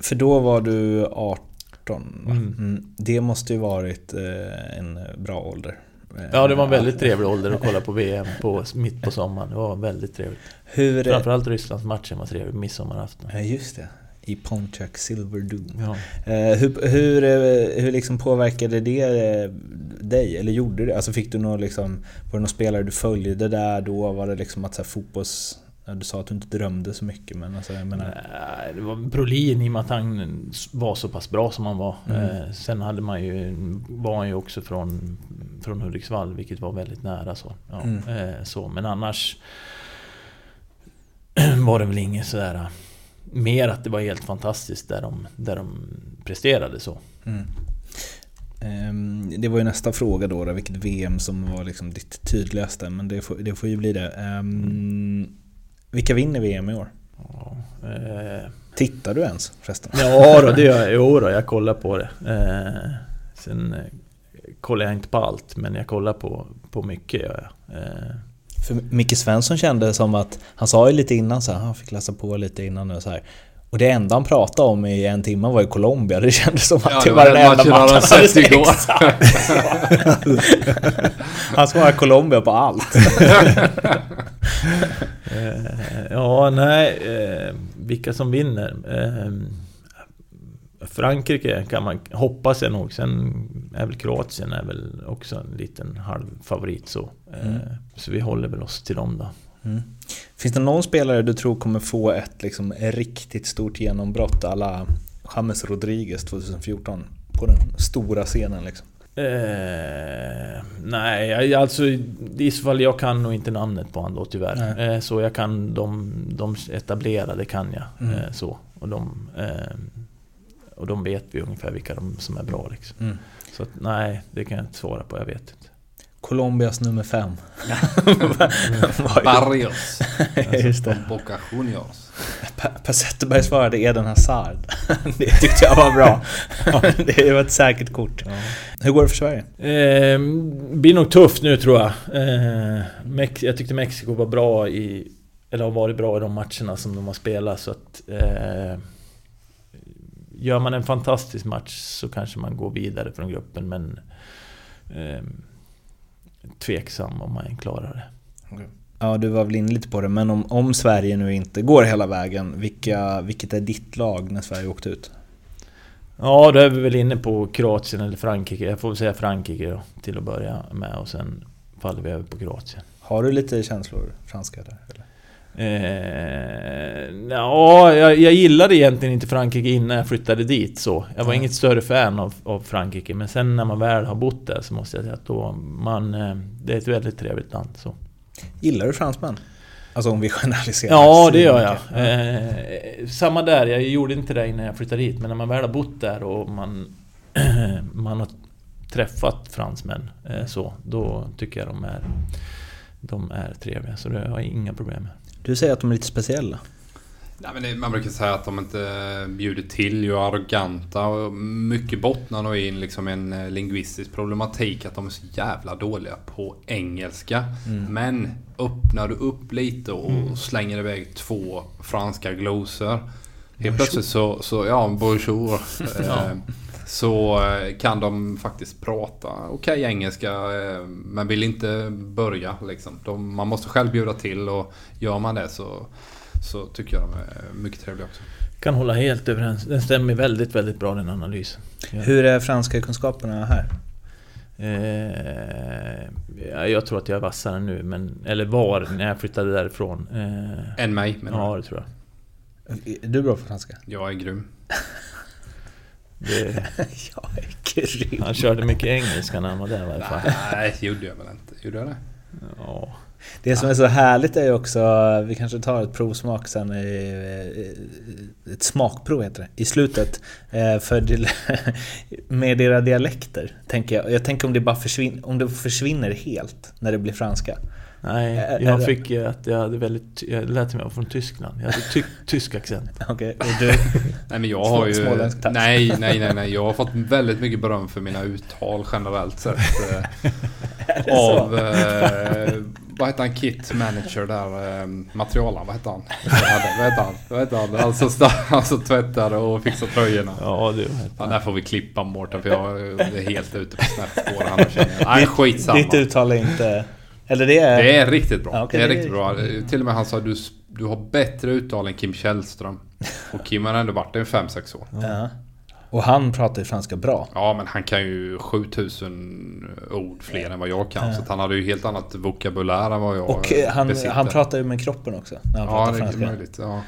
För då var du 18 mm. mm. Det måste ju varit eh, en bra ålder. Ja, det var en väldigt trevlig ålder att kolla på VM på, mitt på sommaren. Det var väldigt trevligt. Hur, Framförallt Rysslandsmatchen var trevlig, midsommarafton. Ja, just det. I Pontiac Silver Doom. Ja. Eh, hur hur, eh, hur liksom påverkade det eh, dig? Eller gjorde det? Alltså fick du någon liksom, var det någon spelare du följde där då? Var det liksom att så här, fotbolls du sa att du inte drömde så mycket men alltså, jag menar... Det var Brolin i och med att han var så pass bra som han var. Mm. Eh, sen hade man ju, var han ju också från, från Hudiksvall vilket var väldigt nära så. Ja, mm. eh, så. Men annars var det väl inget sådär... Mer att det var helt fantastiskt där de, där de presterade så. Mm. Um, det var ju nästa fråga då, då, vilket VM som var liksom ditt tydligaste, men det får, det får ju bli det. Um, vilka vinner VM i år? Ja, eh... Tittar du ens förresten? Ja, då, det gör jag. Jo då, jag kollar på det. Eh, sen eh, kollar jag inte på allt, men jag kollar på, på mycket. Gör jag. Eh. För Micke Svensson kände som att, han sa ju lite innan så här, han fick läsa på lite innan och så här. Och det enda han pratade om i en timme var ju Colombia. Det kändes som att ja, det var den enda matchen han hade sett igår. han svarade Colombia på allt. Eh, ja, nej. Eh, vilka som vinner? Eh, Frankrike kan man hoppas jag nog. Sen är väl Kroatien är väl också en liten halvfavorit så. Mm. Så vi håller väl oss till dem då. Mm. Finns det någon spelare du tror kommer få ett liksom, riktigt stort genombrott alla James Rodriguez 2014 på den stora scenen liksom? Eh, nej, alltså i så fall jag kan nog inte namnet på honom då tyvärr. Eh, så jag kan de, de etablerade kan jag. Mm. Eh, så. Och de, eh, och de vet vi ungefär vilka de som är bra liksom. Mm. Så att, nej, det kan jag inte svara på, jag vet inte. Colombias nummer fem. Barrios. Just det. Boca Juniors. Per Zetterberg svarade Eden Hazard. det tyckte jag var bra. det var ett säkert kort. Ja. Hur går det för Sverige? Eh, blir nog tufft nu tror jag. Eh, jag tyckte Mexiko var bra i... Eller har varit bra i de matcherna som de har spelat så att... Eh, gör man en fantastisk match så kanske man går vidare från gruppen men... Eh, tveksam om man klarar det. Okay. Ja, du var väl inne lite på det, men om, om Sverige nu inte går hela vägen, vilka, vilket är ditt lag när Sverige åkte ut? Ja, då är vi väl inne på Kroatien eller Frankrike. Jag får väl säga Frankrike då, till att börja med och sen faller vi över på Kroatien. Har du lite känslor franska där? Eller? Eh, ja, jag, jag gillade egentligen inte Frankrike innan jag flyttade dit så. Jag var mm. inget större fan av, av, Frankrike. Men sen när man väl har bott där så måste jag säga att då man... Eh, det är ett väldigt trevligt land så. Gillar du fransmän? Alltså om vi generaliserar. Ja, det gör jag. Eh, samma där, jag gjorde inte det innan jag flyttade hit. Men när man väl har bott där och man, man har träffat fransmän eh, så, då tycker jag de är, de är trevliga. Så det har jag inga problem med. Du säger att de är lite speciella. Nej, men det, man brukar säga att de inte bjuder till, är arroganta och mycket bottnar nog i liksom en eh, lingvistisk problematik att de är så jävla dåliga på engelska. Mm. Men öppnar du upp lite och mm. slänger iväg två franska glosor. Helt plötsligt så, så ja, bonjour. Eh, så eh, kan de faktiskt prata okej okay, engelska men vill inte börja liksom. De, man måste själv bjuda till och gör man det så så tycker jag de är mycket trevliga också. Kan hålla helt överens. Den stämmer väldigt, väldigt bra den analysen. Ja. Hur är franska kunskaperna här? Eh, jag tror att jag är vassare nu, men, eller var när jag flyttade därifrån. Eh, Än mig menar Ja, det tror jag. Är du bra på franska? Jag är grym. Det, jag är grym. han körde mycket engelska när han var där i alla fall. Nej, gjorde jag väl inte. Gjorde jag det? Ja. Det som är så härligt är ju också, vi kanske tar ett provsmak sen, i, ett smakprov heter det, i slutet. Eh, för med era dialekter, tänker jag. Jag tänker om det bara försvinner, om det försvinner helt när det blir franska. Nej, jag fick eh, att jag hade väldigt... Jag lät var från Tyskland. Jag hade ty, tysk accent. Okej, och du? Nej men jag har ju... Nej, nej, nej, nej. Jag har fått väldigt mycket beröm för mina uttal generellt sett. eh, av... Eh, vad heter han? Kit Manager där. Eh, materialen, vad heter han? Vad heter han? Vad heter han? Alltså, alltså tvättade och fixade tröjorna. Ja, du. Ja, där får vi klippa Mårten för jag är helt ute på snett spår. Nej, skitsamma. Ditt uttal är inte... Eller det är... Det är riktigt bra. Ja, okej, det är det är- riktigt bra. Till och med han sa du, du har bättre uttal än Kim Källström. Och Kim har ändå varit en 5-6 år. Ja. Och han pratar ju franska bra. Ja, men han kan ju 7000 ord fler än vad jag kan. Så att han hade ju helt annat vokabulär än vad jag Och eh, han, besitter. han pratar ju med kroppen också. När han Ja, pratar det är franska. möjligt. Ja.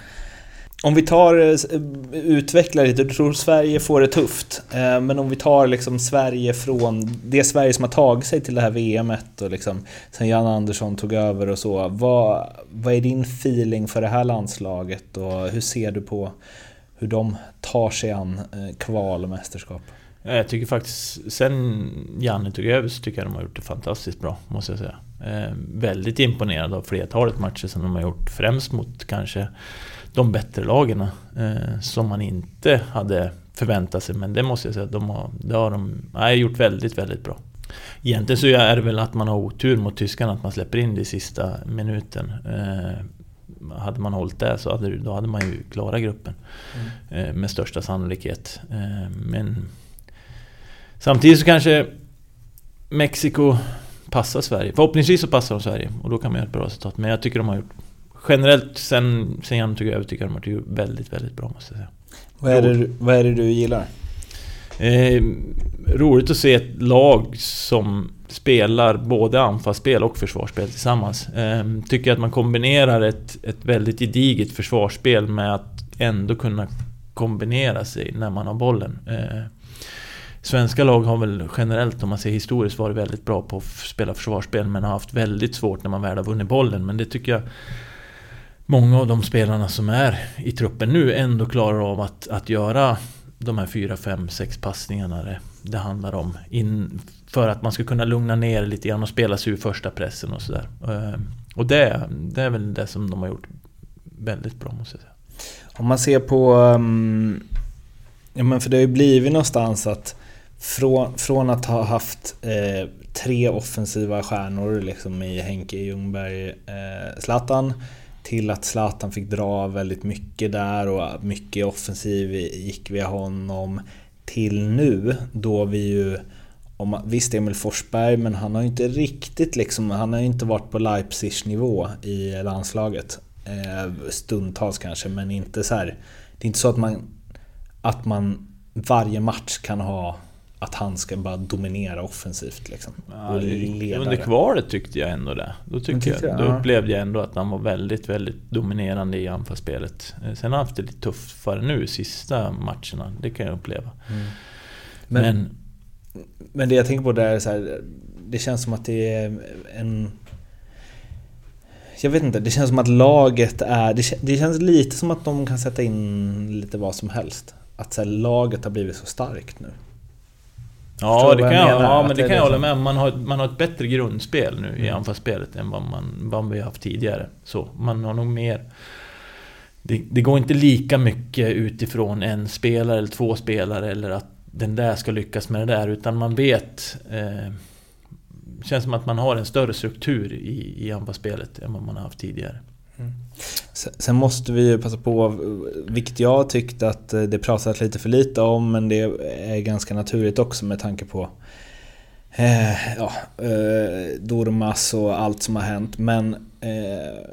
Om vi tar, eh, eh, utvecklar lite, du tror Sverige får det tufft. Eh, men om vi tar liksom Sverige från det Sverige som har tagit sig till det här VMet och liksom sen Jan Andersson tog över och så. Vad, vad är din feeling för det här landslaget och hur ser du på hur de tar sig an kval och mästerskap? Jag tycker faktiskt, sen Janne tog över så tycker jag de har gjort det fantastiskt bra, måste jag säga. Eh, väldigt imponerad av flertalet matcher som de har gjort, främst mot kanske de bättre lagen eh, som man inte hade förväntat sig. Men det måste jag säga, de har, det har de nej, gjort väldigt, väldigt bra. Egentligen så är det väl att man har otur mot tyskarna, att man släpper in det i sista minuten. Eh, hade man hållit det så hade, då hade man ju klarat gruppen. Eh, med största sannolikhet. Eh, men samtidigt så kanske Mexiko passar Sverige. Förhoppningsvis så passar de Sverige och då kan man göra ett bra resultat. Men jag tycker de har gjort Generellt sen, sen Janne tog över tycker jag de har gjort väldigt, väldigt bra måste jag säga. Vad är det, vad är det du gillar? Eh, roligt att se ett lag som spelar både anfallsspel och försvarsspel tillsammans. Eh, tycker att man kombinerar ett, ett väldigt gediget försvarsspel med att ändå kunna kombinera sig när man har bollen. Eh, svenska lag har väl generellt, om man ser historiskt, varit väldigt bra på att spela försvarsspel men har haft väldigt svårt när man väl har vunnit bollen. Men det tycker jag många av de spelarna som är i truppen nu ändå klarar av att, att göra de här fyra, fem, sex passningarna det, det handlar om. In, för att man ska kunna lugna ner lite grann och spela sig ur första pressen och sådär. Eh, och det, det är väl det som de har gjort väldigt bra måste jag säga. Om man ser på... um, Ja men för det har ju blivit någonstans att från, från att ha haft eh, tre offensiva stjärnor liksom i Henke Ljungberg, eh, Zlatan till att Zlatan fick dra väldigt mycket där och mycket offensiv gick via honom till nu då vi ju om, visst Emil Forsberg men han har ju inte riktigt liksom, han har ju inte varit på Leipzig nivå i landslaget. Eh, stundtals kanske men inte så här. Det är inte så att man att man varje match kan ha att han ska bara dominera offensivt liksom. leda under kvalet tyckte jag ändå det. Då, tyckte jag, då Ja. upplevde jag ändå att han var väldigt, väldigt dominerande i anfallsspelet. Eh, Sen har han haft det lite tuffare nu sista matcherna, det kan jag uppleva. Mm. Men, Men, men, det jag tänker på där är så här, det känns som att det är en... Jag vet inte, det känns som att laget är... Det, det känns lite som att de kan sätta in lite vad som helst. Att så här, laget har blivit så starkt nu. Ja, det kan jag jag, menar? ja, men det kan jag hålla som- med om. Man har, man har ett bättre grundspel nu i Mm. anfallsspelet än vad, man, vad vi har haft tidigare. Så man har nog mer... Det, det går inte lika mycket utifrån en spelare eller två spelare eller att den där ska lyckas med det där utan man vet eh, Känns som att man har en större struktur i, i anfallsspelet än vad man har haft tidigare. Sen- måste vi ju passa på, vilket jag tyckte att eh, det pratats lite för lite om, men det är ganska naturligt också med tanke på eh, ja, eh, Dormas och allt som har hänt. Men eh,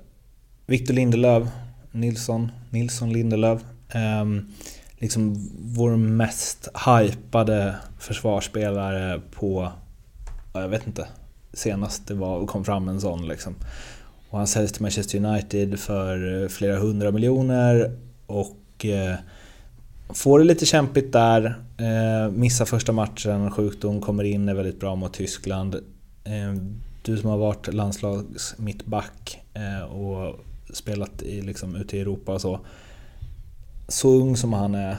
Victor Lindelöf, Nilsson, Nilsson Lindelöf, eh, liksom vår mest hypade försvarsspelare på, jag vet inte, senast det var, kom fram en sån liksom. Och han säljs till Manchester United för eh, flera hundra miljoner och eh, får det lite kämpigt där. Eh, missar första matchen, sjukdom, kommer in, är väldigt bra mot Tyskland. Du som har varit landslags mittback och spelat i, liksom, ute i Europa och så. Så ung som han är,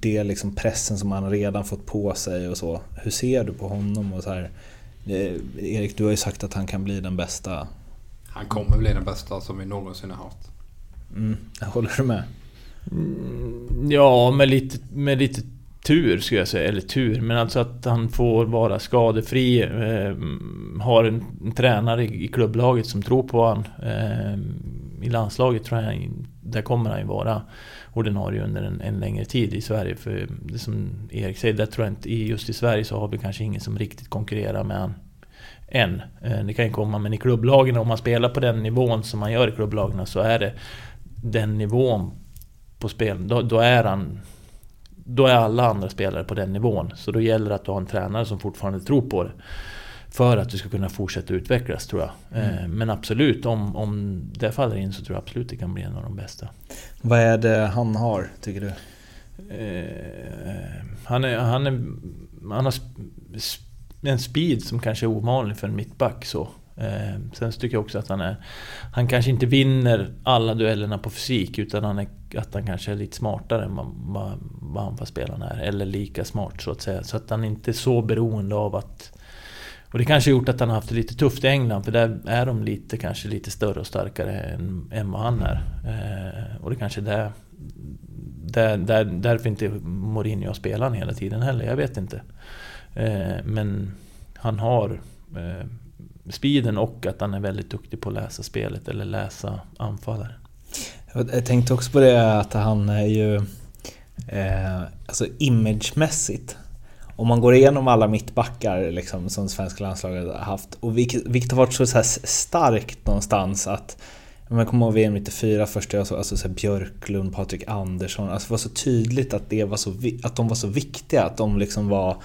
det är liksom pressen som han redan fått på sig och så. Hur ser du på honom? Och så här, Erik, du har ju sagt att han kan bli den bästa. Han kommer bli den bästa som vi någonsin har haft. Mm, håller du med? Mm, ja, med lite, med lite tur skulle jag säga. Eller tur, men alltså att han får vara skadefri. Eh, har en, en tränare i, i, klubblaget som tror på honom. Eh, I landslaget tror jag där kommer han ju vara ordinarie under en, en, längre tid i Sverige. För det som Erik säger, där tror jag inte, just i Sverige så har vi kanske ingen som riktigt konkurrerar med honom än. Eh, det kan ju komma, men i klubblagen, om man spelar på den nivån som man gör i klubblagen så är det den nivån på spel, då, då, är han... Då är alla andra spelare på den nivån. Så då gäller det att du har en tränare som fortfarande tror på det. För att du ska kunna fortsätta utvecklas tror jag. Eh, mm. Men absolut, om, om det faller in så tror jag absolut det kan bli en av de bästa. Vad är det han har, tycker du? Eh, han, är, han, är, han har en speed som kanske är ovanlig för en mittback. Så. Eh, sen tycker jag också att han är... Han kanske inte vinner alla duellerna på fysik utan han är, att han kanske är lite smartare än vad, vad, vad anfallsspelaren är. Eller lika smart så att säga. Så att han inte är så beroende av att... Och det kanske har gjort att han har haft det lite tufft i England för där är de lite, kanske lite större och starkare än, än vad han är. Eh, och det kanske är där, där, där, därför inte Mourinho spelar hela tiden heller, jag vet inte. Eh, men han har eh, speeden och att han är väldigt duktig på att läsa spelet eller läsa anfallare. Jag tänkte också på det att han är ju eh, alltså imagemässigt om man går igenom alla mittbackar liksom, som svenska landslaget har haft och vilket, vilket har varit så, så här starkt någonstans att jag kommer ihåg VM 94 första jag såg, alltså så Björklund, Patrik Andersson. Alltså det var så tydligt att, det var så, att de var så viktiga. Att de liksom var...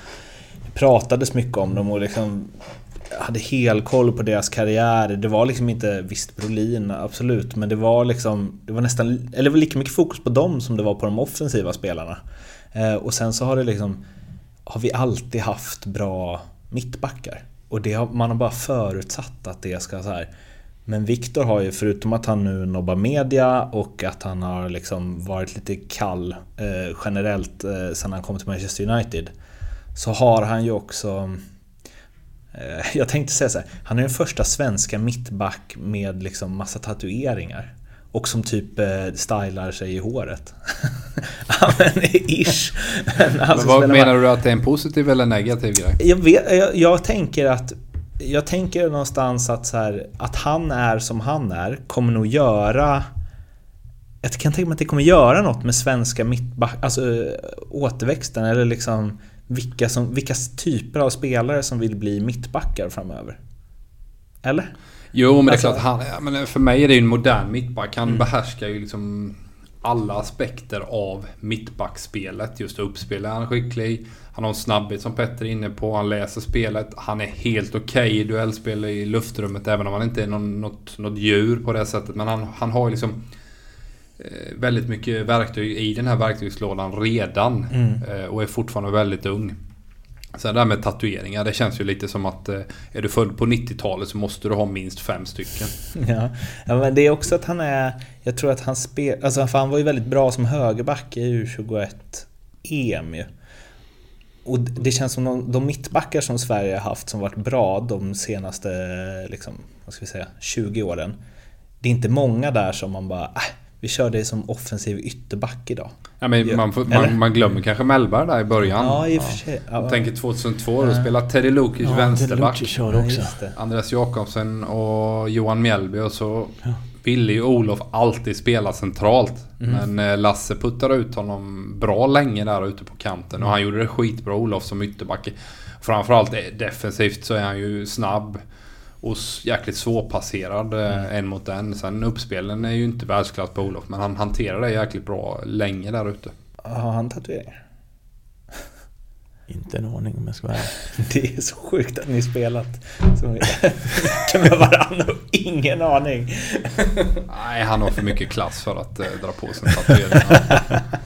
pratades mycket om dem och liksom hade helkoll på deras karriär. Det var liksom inte, visst Brolin, absolut, men det var liksom, det var nästan, eller det var lika mycket fokus på dem som det var på de offensiva spelarna. Eh, och sen så har det liksom, har vi alltid haft bra mittbackar. Och det har, man har bara förutsatt att det ska så här. Men Viktor har ju, förutom att han nu nobbar media och att han har liksom varit lite kall eh, generellt eh, sen han kom till Manchester United. Så har han ju också Eh, jag tänkte säga så här, han är den första svenska mittback med liksom massa tatueringar. Och som typ eh, stylar sig i håret. ja men ish. Men, alltså, men vad menar man... du att det är en positiv eller negativ grej? Jag, vet, jag, jag tänker att jag tänker någonstans att, så här, att han är som han är kommer nog göra jag kan tänka mig att det kommer göra något med svenska mittback, alltså återväxten eller liksom vilka, som, vilka typer av spelare som vill bli mittbackar framöver. Eller? Jo, men alltså, det är klart. Han, men för mig är det ju en modern mittback. Han mm. behärskar ju liksom alla aspekter av mittbackspelet. Just uppspel är han skicklig. Han har en snabbhet som Petter är inne på. Han läser spelet. Han är helt okej okay i duellspel i luftrummet. Även om han inte är någon, något, något djur på det sättet. Men han, han har liksom Eh, väldigt mycket verktyg i den här verktygslådan redan. Mm. Eh, och är fortfarande väldigt ung. Sen det här med tatueringar, det känns ju lite som att eh, är du född på 90-talet så måste du ha minst fem stycken. Ja, ja men det är också att han är... Jag tror att han spelar... Alltså för han var ju väldigt bra som högerback i U21-EM ju. Och det känns som de, de mittbackar som Sverige har haft som varit bra de senaste liksom, vad ska vi säga, 20 åren. Det är inte många där som man bara... Äh, vi kör dig som offensiv ytterback idag. Ja, men man, får, man, man, glömmer kanske Mellberg där i början. Ja, i och för sig. Ja. tänker 2002, då spelade Teddy Lukic ja, vänsterback. Teddy också. Andreas Jakobsen och Johan Mjällby och så ja. ville ju Olof alltid spela centralt. Mm. Men eh, Lasse puttade ut honom bra länge där ute på kanten. Och han gjorde det skitbra, Olof som ytterback. Framförallt eh, defensivt så är han ju snabb och jäkligt svårpasserad eh, mm. en mot en. Sen uppspelen är ju inte världsklass på Olof men han hanterar det jäkligt bra länge där ute. Har han tatueringar? Inte en aning om jag ska vara Det är så sjukt att ni spelat så mycket med varandra och ingen aning. Nej, han har för mycket klass för att eh, dra på sig en tatuering.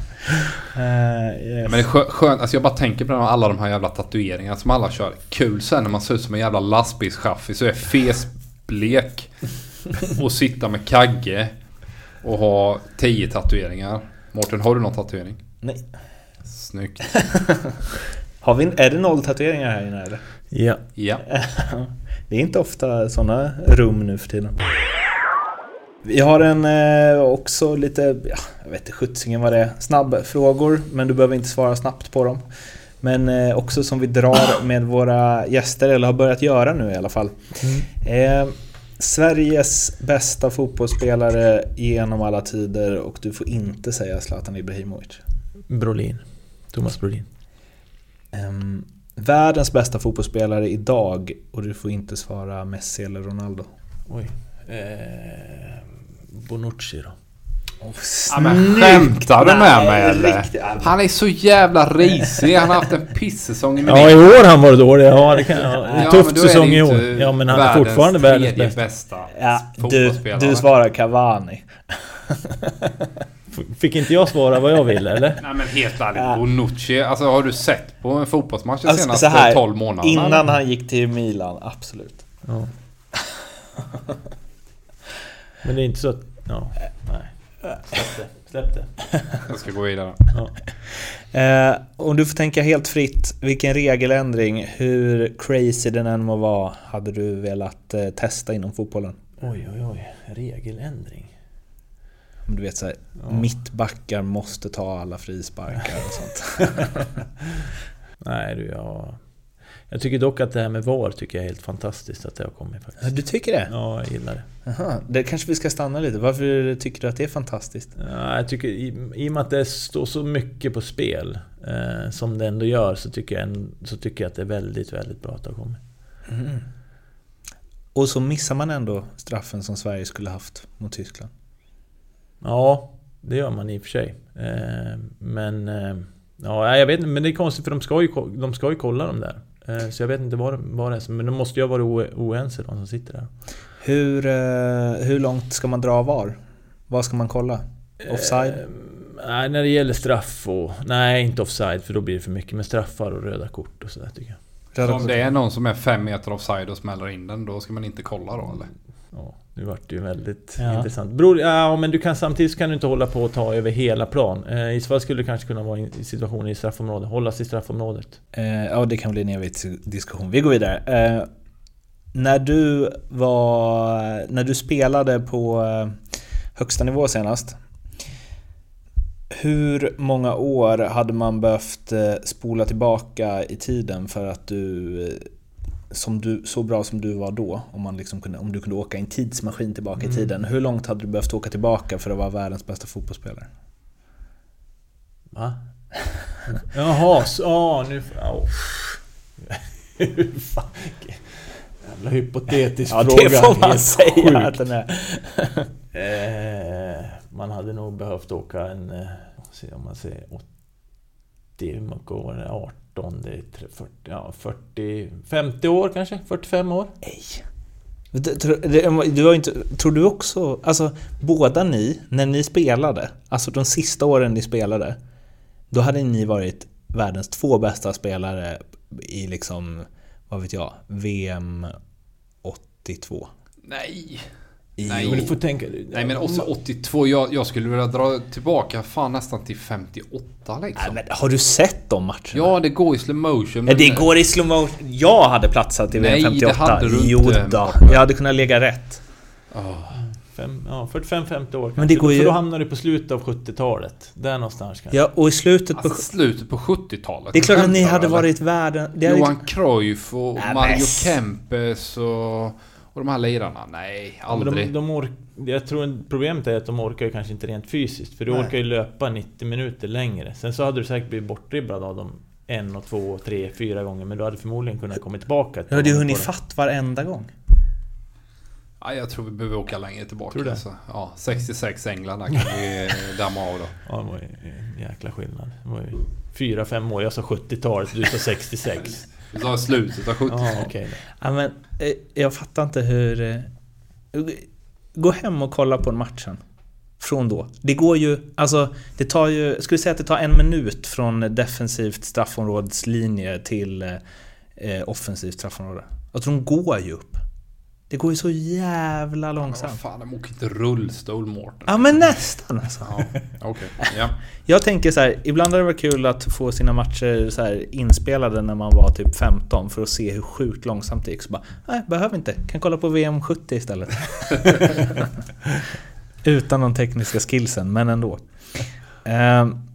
Eh, yes. Men det är skö- skönt, alltså jag bara tänker på alla de här jävla tatueringarna som alla kör. Kul sen när man ser ut som en jävla lastbilschaffis och är fesblek. och sitta med kagge. Och ha tio tatueringar. Mårten, har du någon tatuering? Nej. Snyggt. Har vi, är det noll tatueringar här inne eller? Ja. Ja. Det är inte ofta sådana rum nu för tiden. Vi har en eh, också lite, ja, jag vet inte sjuttsingen vad det är, snabbfrågor, men du behöver inte svara snabbt på dem. Men eh, också som vi drar med våra gäster, eller har börjat göra nu i alla fall. Eh, Sveriges bästa fotbollsspelare genom alla tider och du får inte säga Zlatan Ibrahimovic. Brolin. Thomas Brolin. Ehm, världens bästa fotbollsspelare idag och du får inte svara Messi eller Ronaldo. Oj. Eh, Bonucci då. Ja, men skämtar du med mig eller? riktigt. Han är så jävla risig. Han har haft en pissäsong i Ja, i år han varit dålig. Ja, det kan, ja, Ja, men tuff säsong i år. Ja, men han är fortfarande världens bästa. bästa Ja, du, du svarar Cavani. Fick inte jag svara vad jag ville eller? Nej men helt ärligt, Ja. Bonucci. Alltså har du sett på en fotbollsmatch de Alltså, senaste så här, 12 månaderna? Innan han gick till Milan, absolut. Ja. Men det är inte så att... Ja, nej. Släpp det. Släpp det. Jag ska gå vidare. Ja. Eh, om du får tänka helt fritt, vilken regeländring, hur crazy den än må vara, hade du velat eh, testa inom fotbollen? Oj, oj, oj. Regeländring. Om du vet såhär, Ja. mittbackar måste ta alla frisparkar och sånt. Nej du, jag... Jag tycker dock att det här med VAR tycker jag är helt fantastiskt att det har kommit faktiskt. Du tycker det? Ja, jag gillar det. Aha, det kanske vi ska stanna lite. Varför tycker du att det är fantastiskt? Ja, jag tycker, i, I och med att det står så mycket på spel eh, som det ändå gör så tycker, jag, så tycker jag att det är väldigt, väldigt bra att det har kommit. Mm. Och så missar man ändå straffen som Sverige skulle haft mot Tyskland. Ja, det gör man i och för sig. Eh, men... Eh, ja, jag vet inte, men det är konstigt för de ska ju, de ska ju kolla dem där. Eh, så jag vet inte vad, det- vad det är. Men de måste ju ha varit oense de som sitter där. Hur, eh, hur långt ska man dra VAR? Vad ska man kolla? Offside? Eh, nej, när det gäller straff och... Nej, inte offside för då blir det för mycket. Men straffar och röda kort och sådär tycker jag. Så om det är någon som är fem meter offside och smäller in den, då ska man inte kolla då eller? Ja, nu vart det ju väldigt Ja. intressant. Bror, ja, men du kan samtidigt kan du inte hålla på och ta över hela plan. Eh, I så fall skulle du kanske kunna vara i situationen i straffområdet. Hållas i straffområdet. Eh, ja, det kan bli en evig diskussion. Vi går vidare. Eh, när du var... När du spelade på eh, högsta nivå senast. Hur många år hade man behövt eh, spola tillbaka i tiden för att du... Som du, så bra som du var då, om, man liksom kunde, om du kunde åka i en tidsmaskin tillbaka i Mm. tiden. Hur långt hade du behövt åka tillbaka för att vara världens bästa fotbollsspelare? Va? Jaha, så, ja nu... Ja, fan? Jävla hypotetisk Ja, fråga. det får man Helt säga sjukt. att den är. Eh, man hade nog behövt åka en... Eh, se om man säger 80... Hur många år? är det? 18? Det är tre- 40... Ja, 40... 50 år kanske? 45 år? Nej. Du har inte, tror du också, alltså båda ni, när ni spelade, alltså de sista åren ni spelade, då hade ni varit världens två bästa spelare i liksom, vad vet jag, VM 82. Nej! Nej. Men du får tänka... Nej men också 82, jag, jag skulle vilja dra tillbaka fan nästan till 58 Nej, liksom. men har du sett de matcherna? Ja, det går i slow motion. Men- det går i slow motion. Jag hade platsat i VM Nej, det 58. hade du jo inte, då. Jag hade kunnat lägga rätt. Fem, ja, 45-50 år kanske. det går ju- För då hamnar du på slutet av 70-talet. Där någonstans kanske. Ja, och i slutet på... Alltså slutet på 70-talet. Det är klart att ni hade varit världen... Johan Cruyff och Nej, Mario men- Kempes och, de här lirarna. Nej, aldrig. de, de ork, jag tror problemet är att de orkar ju kanske inte rent fysiskt. För du Nej. orkar ju löpa 90 minuter längre. Sen så hade du säkert blivit bortdribblad av dem en och två, och tre, fyra gånger. Men du hade förmodligen kunnat komma tillbaka. Du hade ju hunnit fatt varenda gång. Ja, jag tror vi behöver åka längre tillbaka. Tror du? Alltså. Ja, 66 England kan vi damma av då. Ja, det var ju en jäkla skillnad. Det var ju fyra, fem år. Jag sa 70-talet, du sa 66. Vi sa slutet av 70 Ja, okay. Ja, men, eh, jag fattar inte hur... eh, Gå hem och kolla på matchen. från då? Det går ju, alltså det tar ju, jag skulle säga att det tar en minut från defensivt straffområdeslinje till eh, eh offensivt straffområde. Alltså de går ju upp. Det går ju så jävla långsamt. vad fan, de åker inte rullstol Mårten. Ja men nästan alltså. Ja, okej. Ja. Jag tänker så här, ibland hade det varit kul att få sina matcher så här inspelade när man var typ 15 för att se hur sjukt långsamt det gick. Så bara, nej, behöver inte. Kan kolla på VM 70 istället. Utan de tekniska skillsen, men ändå. Ehm,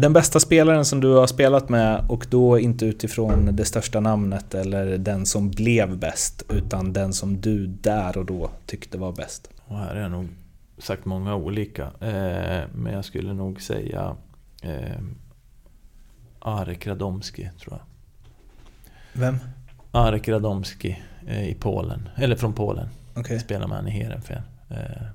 Den bästa spelaren som du har spelat med och då inte utifrån det största namnet eller den som blev bäst utan den som du där och då tyckte var bäst. Och här har jag nog sagt många olika. Eh, men jag skulle nog säga eh, Arek Radomski, tror jag. Vem? Arek Radomski eh, i Polen. Eller från Polen. Okej. Spelar med han i Heerenveen. Eh,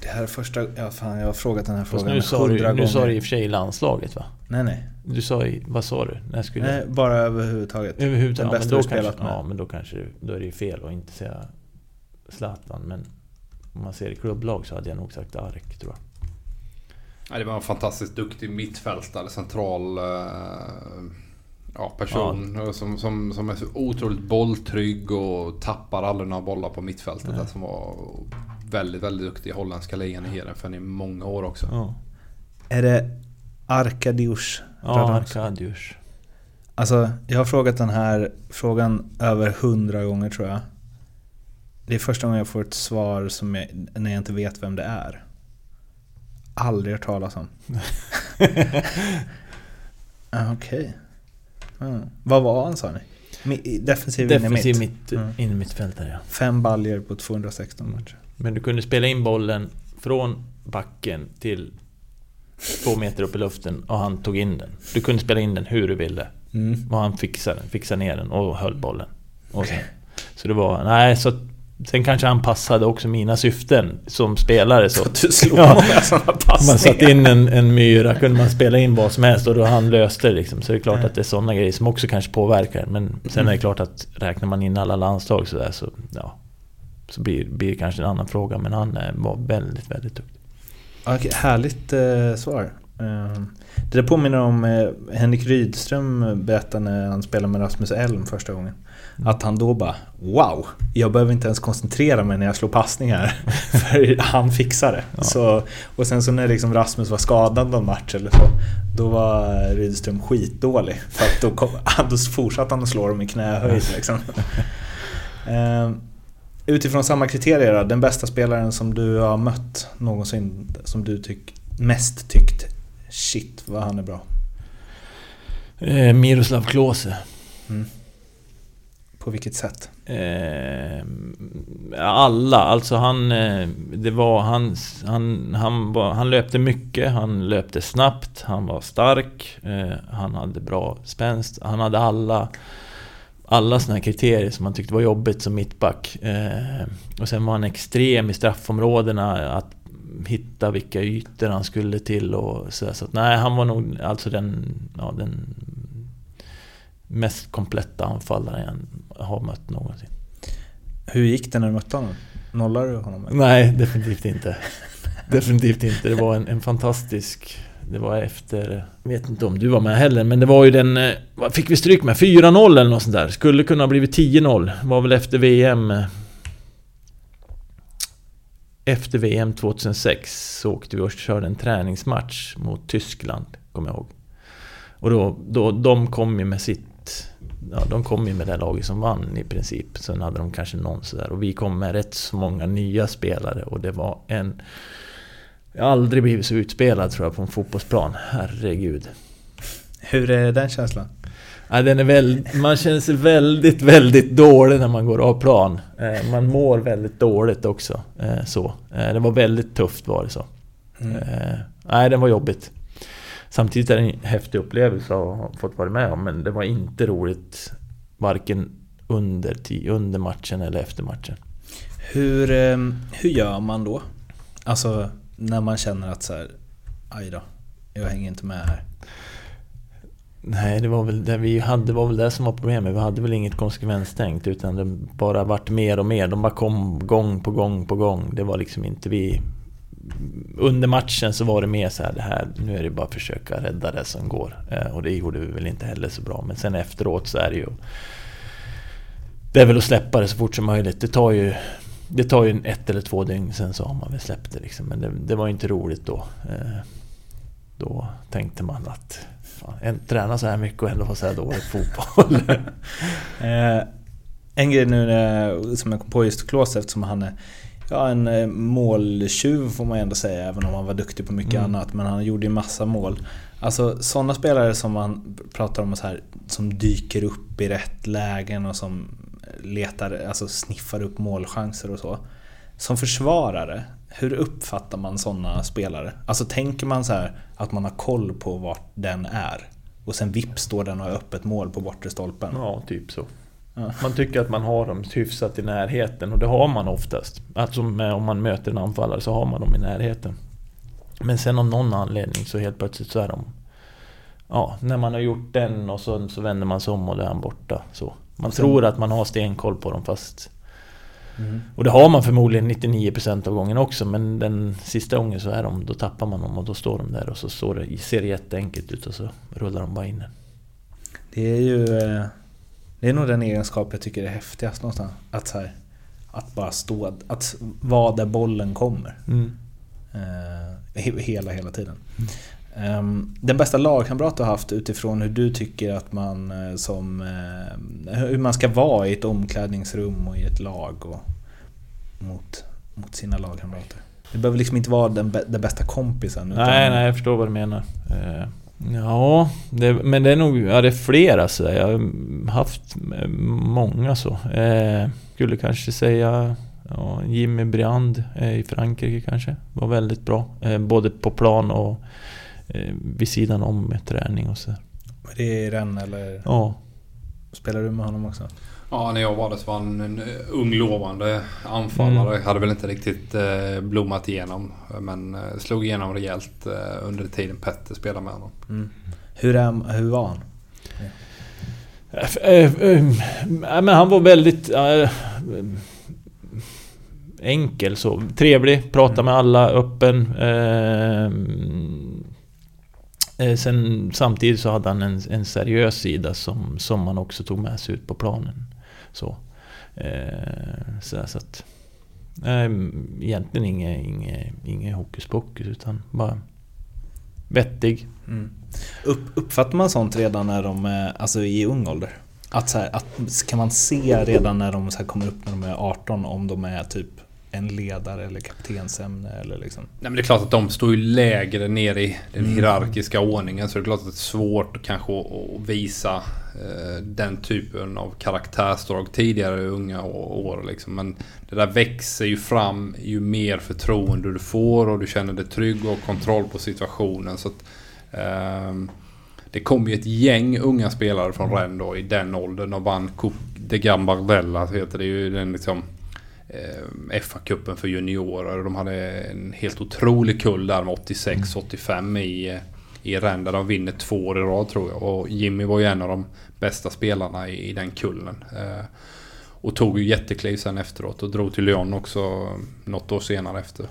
Det här är första... Ja, fan, jag har frågat den här fast frågan nu sa, du, nu sa du i och för sig landslaget va? Nej, nej. Du sa i, vad sa du? När skulle Nej, bara överhuvudtaget. Överhuvudtaget, Den ja, bästa men du då kanske, spelat med. Ja, men då kanske då är det ju fel att inte säga Zlatan. Men om man ser i klubblag så hade jag nog sagt Arek, tror jag. Ja, det var en fantastiskt duktig mittfältare, central eh, ja, person som, som, som är så otroligt bolltrygg och tappar aldrig några bollar på mittfältet. Nej. Där, som var väldigt, väldigt duktig i holländska ligan i Heerenveen i många år också. Ja, Är det Arkadiusz ja? Arkadiusz. Alltså, jag har frågat den här frågan över hundra gånger tror jag. Det är första gången jag får ett svar som jag, när jag inte vet vem det är. Aldrig hört talas om. Ah, Okej. Mm. Vad var han sa ni? Defensiv, Defensiv mitt. mitt, Mm. in mittfältare ja. Fem baljer på 216 matcher. Men du kunde spela in bollen från backen till två meter upp i luften och han tog in den. Du kunde spela in den hur du ville. Mm. Och han fixade fixade ner den och höll bollen. Och sen, så det var, nej så Sen kanske han passade också mina syften som spelare så. Du slog Ja. många sådana passningar. man satte in en, en myra kunde man spela in vad som helst och då han löste det liksom. Så det är klart att det är sådana grejer som också kanske påverkar. Men sen är det klart att räknar man in alla landslag sådär så, ja. Så blir, blir det kanske en annan fråga. Men han eh, var väldigt, väldigt duktig. Okej, härligt eh, svar. Eh, det där påminner om eh, Henrik Rydström berättade när han spelade med Rasmus Elm första gången. Att han då bara Wow! Jag behöver inte ens koncentrera mig när jag slår passningar. För han fixar det. Ja. Så, och sen så när liksom Rasmus var skadad någon match eller så. Då var Rydström skitdålig. För att då, kom, då fortsatte han att slå dem i knähöjd liksom. Eh, Utifrån samma kriterier den bästa spelaren som du har mött någonsin, som du tyck, mest tyckt Shit vad han är bra. Eh, Miroslav Klose. Mm. På vilket sätt? Eh, alla, alltså han... Eh, det var han... Han, han, var, han löpte mycket, han löpte snabbt, han var stark, eh, han hade bra spänst, han hade alla... Alla sådana här kriterier som man tyckte var jobbigt som mittback. Eh, och sen var han extrem i straffområdena, att hitta vilka ytor han skulle till och sådär. så att, nej, han var nog alltså den, ja, den mest kompletta anfallaren har mött någonsin. Hur gick det när du mötte honom? Nollade du honom? Nej, definitivt inte. Definitivt inte. Det var en, en fantastisk... Det var efter... Jag vet inte om du var med heller, men det var ju den... eh, Vad fick vi stryk med? 4-0 eller något sånt där. Skulle kunna ha blivit 10-0. Var väl efter VM... eh, Efter VM 2006 så åkte vi och körde en träningsmatch mot Tyskland, kommer jag ihåg. Och då, då, de kom ju med sitt... Ja, de kom ju med det laget som vann i princip. Sen hade de kanske någon sådär. Och vi kom med rätt så många nya spelare och det var en... Jag har aldrig blivit så utspelad tror jag på en fotbollsplan. Herregud. Hur är den känslan? Ja, den är väl, man känner sig väldigt, väldigt dålig när man går av plan. Eh, Man mår väldigt dåligt också. Eh, Så. Eh, Det var väldigt tufft var det så. Mm. Nej, det var jobbigt. Samtidigt är det en häftig upplevelse att ha fått vara med om, men det var inte roligt varken under, under matchen eller efter matchen. Hur, eh, hur gör man då? Alltså när man känner att så här, aj då, jag hänger inte med här. Nej, det var väl det vi hade var väl det som var problemet. Vi hade väl inget konsekvenstänkt utan det bara vart mer och mer. De bara kom gång på gång på gång. Det var liksom inte vi... Under matchen så var det mer så här, det här nu är det bara att försöka rädda det som går. Eh, och det gjorde vi väl inte heller så bra. Men sen efteråt så är det ju... Det är väl att släppa det så fort som möjligt. Det tar ju... Det tar ju ett eller två dygn sen så har man väl släppt det liksom. Men det, det var inte roligt då. Eh, då tänkte man att en tränar så här mycket och ändå har så här dålig fotboll. eh, en grej nu som jag kom på just Klose eftersom han är ja, en eh, måltjuv får man ändå säga, även om han var duktig på mycket mm. annat. Men han gjorde ju massa mål. Alltså sådana spelare som man pratar om så här, som dyker upp i rätt lägen och som letar, alltså sniffar upp målchanser och så. Som försvarare, hur uppfattar man sådana spelare? Alltså tänker man så här att man har koll på vart den är? Och sen vips står den och har öppet mål på bortre stolpen? Ja, typ så. Man tycker att man har dem hyfsat i närheten och det har man oftast. Alltså om man möter en anfallare så har man dem i närheten. Men sen av någon anledning så helt plötsligt så är de... Ja, när man har gjort den och så, så vänder man sig om och då är han borta. Så. Man sen, tror att man har stenkoll på dem fast Mm. Och det har man förmodligen 99% av gången också men den sista gången så är de, då tappar man dem och då står de där och så står det, ser det jätteenkelt ut och så rullar de bara in den. Det är ju... Eh, det är nog den egenskap jag tycker är häftigast någonstans. Att, så här, att bara stå, att vara där bollen kommer. Mm. Eh, hela, hela tiden. Mm. Um, den bästa lagkamrat du har haft utifrån hur du tycker att man eh, som... Uh, hur man ska vara i ett omklädningsrum och i ett lag och mot, mot sina lagkamrater. Det behöver liksom inte vara den, den bästa kompisen. Nej, nej, jag förstår vad du menar. Uh, ja, det, men det är nog ja, det är flera så Jag har haft många så. Uh, skulle kanske säga ja, Jimmy Briand i Frankrike kanske. Var väldigt bra. både på plan och eh, vid sidan om med träning och så. Är det Rennes eller? Ja. Spelar du med honom också? Ja, när jag var där så var han en ung lovande anfallare. Mm. Hade väl inte riktigt eh, blommat igenom. Men eh, slog igenom rejält eh, under tiden Petter spelade med honom. Mm. Hur, är, hur var han? Ja. Men han var väldigt enkel så. Trevlig, prata mm. med alla, öppen. Eh, sen, samtidigt så hade han en, en seriös sida som, som man också tog med sig ut på planen. Så, eh, så, så att... Eh, egentligen inget, inget, inget hokus pokus utan bara vettig. Mm. Upp, uppfattar man sånt redan när de är alltså, i ung ålder? Att, så här, att, kan man se redan när de så kommer upp när de är 18 om de är typ en ledare eller kaptensämne eller liksom? Nej men det är klart att de står ju lägre ner i den mm. hierarkiska ordningen så det är klart att det är svårt kanske att visa Eh, den typen av karaktärsdrag tidigare i unga år liksom. Men det där växer ju fram ju mer förtroende du får och du känner dig trygg och har kontroll på situationen. Så att, eh, det kom ju ett gäng unga spelare från mm. Rennes då i den åldern och vann Coupe de Gambardella heter det ju. Den liksom eh, FA-cupen för juniorer. De hade en helt otrolig kull där med 86-85 i, eh, i där De vinner två år i rad tror jag. Och Jimmy var ju en av de bästa spelarna i, i den kullen. Eh, och tog ju jättekliv sen efteråt och drog till Lyon också något år senare efter.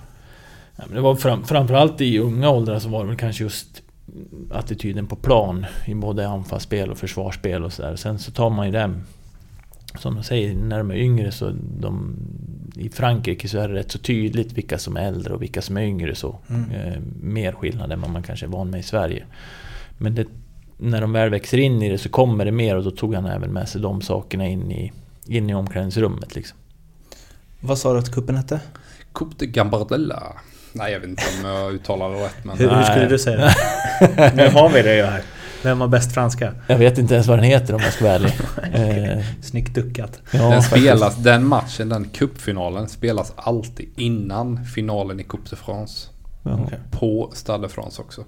Ja, men det var fram, framförallt i unga åldrar så var det väl kanske just attityden på plan i både anfallsspel och försvarsspel och sådär. Sen så tar man ju den som de säger, när de är yngre så... De, I Frankrike så är det rätt så tydligt vilka som är äldre och vilka som är yngre. så mm. eh, Mer skillnad än vad man kanske är van med i Sverige. Men det, när de väl växer in i det så kommer det mer och då tog han även med sig de sakerna in i, in i omklädningsrummet. Liksom. Vad sa du att kuppen hette? Coupe de Gambardella. Nej, jag vet inte om jag uttalar det rätt. Men... Hur, hur skulle du säga det? nu har vi det ju här. Vem har bäst franska? Jag vet inte ens vad den heter om jag ska vara ärlig. eh. Snyggt duckat. Ja, den, spelas, den matchen, den cupfinalen, spelas alltid innan finalen i Coupe de France. Okay. På Stade de France också.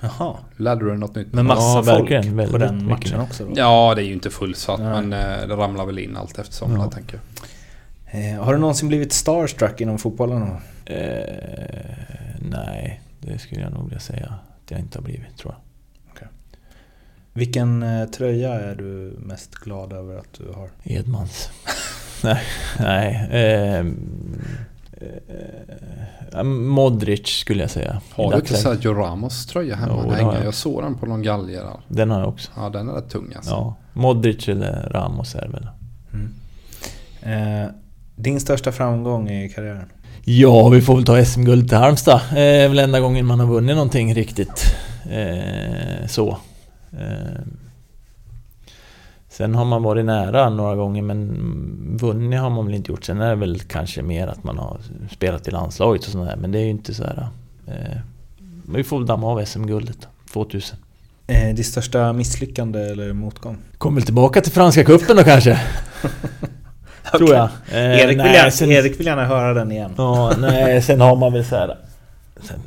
Jaha. Lärde du dig något nytt? Men massa ja, folk på den matchen också? Då? Ja, det är ju inte fullsatt ja. men eh, det ramlar väl in allt eftersom ja. jag tänker. Eh, har du någonsin blivit starstruck inom fotbollen? Eh, nej, det skulle jag nog vilja säga att jag inte har blivit tror jag. Vilken eh, tröja är du mest glad över att du har? Edmans. nej, nej. Eh, eh, Modric skulle jag säga. Har du inte Sergio Ramos tröja hemma? Jo, jag. jag såg den på någon galge där. Den har jag också. Ja, den är rätt tung alltså. Ja, Modric eller Ramos är väl. Mm. Eh, din största framgång i karriären? Ja, vi får väl ta SM-guld till Halmstad. Det eh, är väl enda gången man har vunnit någonting riktigt. Eh, så. Eh, sen har man varit nära några gånger men vunnit har man väl inte gjort. Sen är det väl kanske mer att man har spelat i landslaget och sådär. Men det är ju inte så här... Eh, vi får väl damma av SM-guldet 2000. Eh, ditt största misslyckande eller motgång? Kommer väl tillbaka till Franska cupen då kanske? Tror jag. Eh, Erik, nej, vill gärna, sen, Erik vill gärna höra den igen. Ja, nej, sen har man väl så här... Sen,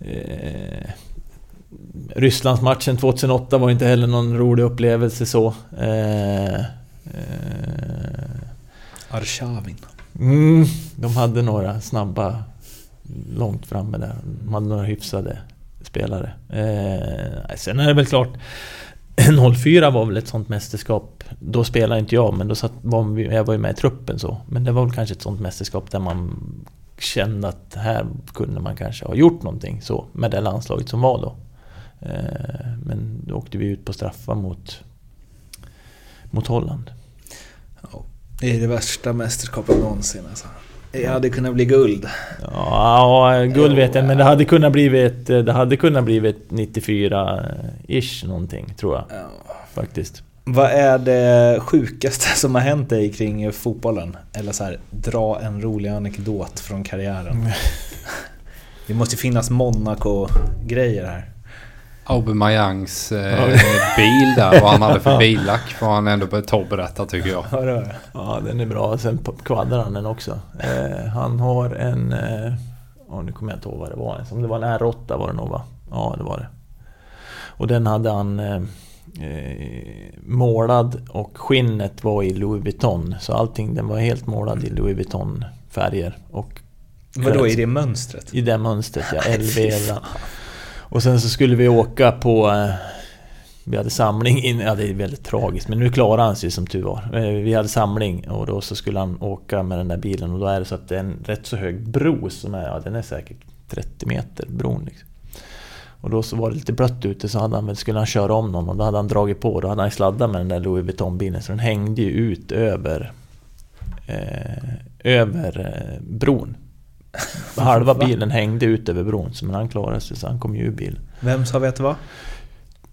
eh, Rysslandsmatchen 2008 var inte heller någon rolig upplevelse så. Eh, eh, Arshavin. Mm, de hade några snabba långt framme där. De hade några hyfsade spelare. Eh, sen är det väl klart 04 var väl ett sånt mästerskap. Då spelade inte jag, men då satt, var jag var ju med i truppen så. Men det var väl kanske ett sånt mästerskap där man kände att här kunde man kanske ha gjort någonting så med det landslaget som var då. Eh, men då åkte vi ut på straffar mot, mot Holland. Ja, det är det värsta mästerskapet någonsin alltså. Det hade kunnat bli guld. Ja, guld vet jag men det hade kunnat blivit, det hade kunnat blivit 94-ish någonting tror jag. Ja. Faktiskt. Vad är det sjukaste som har hänt dig kring fotbollen? Eller så här, dra en rolig anekdot från karriären. Det måste finnas Monaco-grejer här. Aubemeyangs eh, bil där, vad han hade för billack får han ändå berätta tycker jag. Ja, den är bra. Sen kvaddar han den också. Eh, han har en... Eh, oh, nu kommer jag inte ihåg vad det var Om det var en R8 var det nog va? Ja, det var det. Och den hade han eh, eh, målad och skinnet var i Louis Vuitton. Så allting, den var helt målad i Louis Vuitton färger. Och Vadå, i det mönstret? I det mönstret ja, LV. Och sen så skulle vi åka på... Eh, vi hade samling in, ja det är väldigt tragiskt men nu klarade han sig som tur var. Eh, vi hade samling och då så skulle han åka med den där bilen och då är det så att det är en rätt så hög bro som är, ja den är säkert 30 meter bron liksom. Och då så var det lite blött ute så hade han, skulle han köra om någon och då hade han dragit på. Då hade han sladdat med den där Louis Vuitton-bilen så den hängde ju ut över eh, över eh, bron. Halva bilen hängde ut över bron, men han klarade sig så han kom ju ur bilen. Vem sa vi att det var?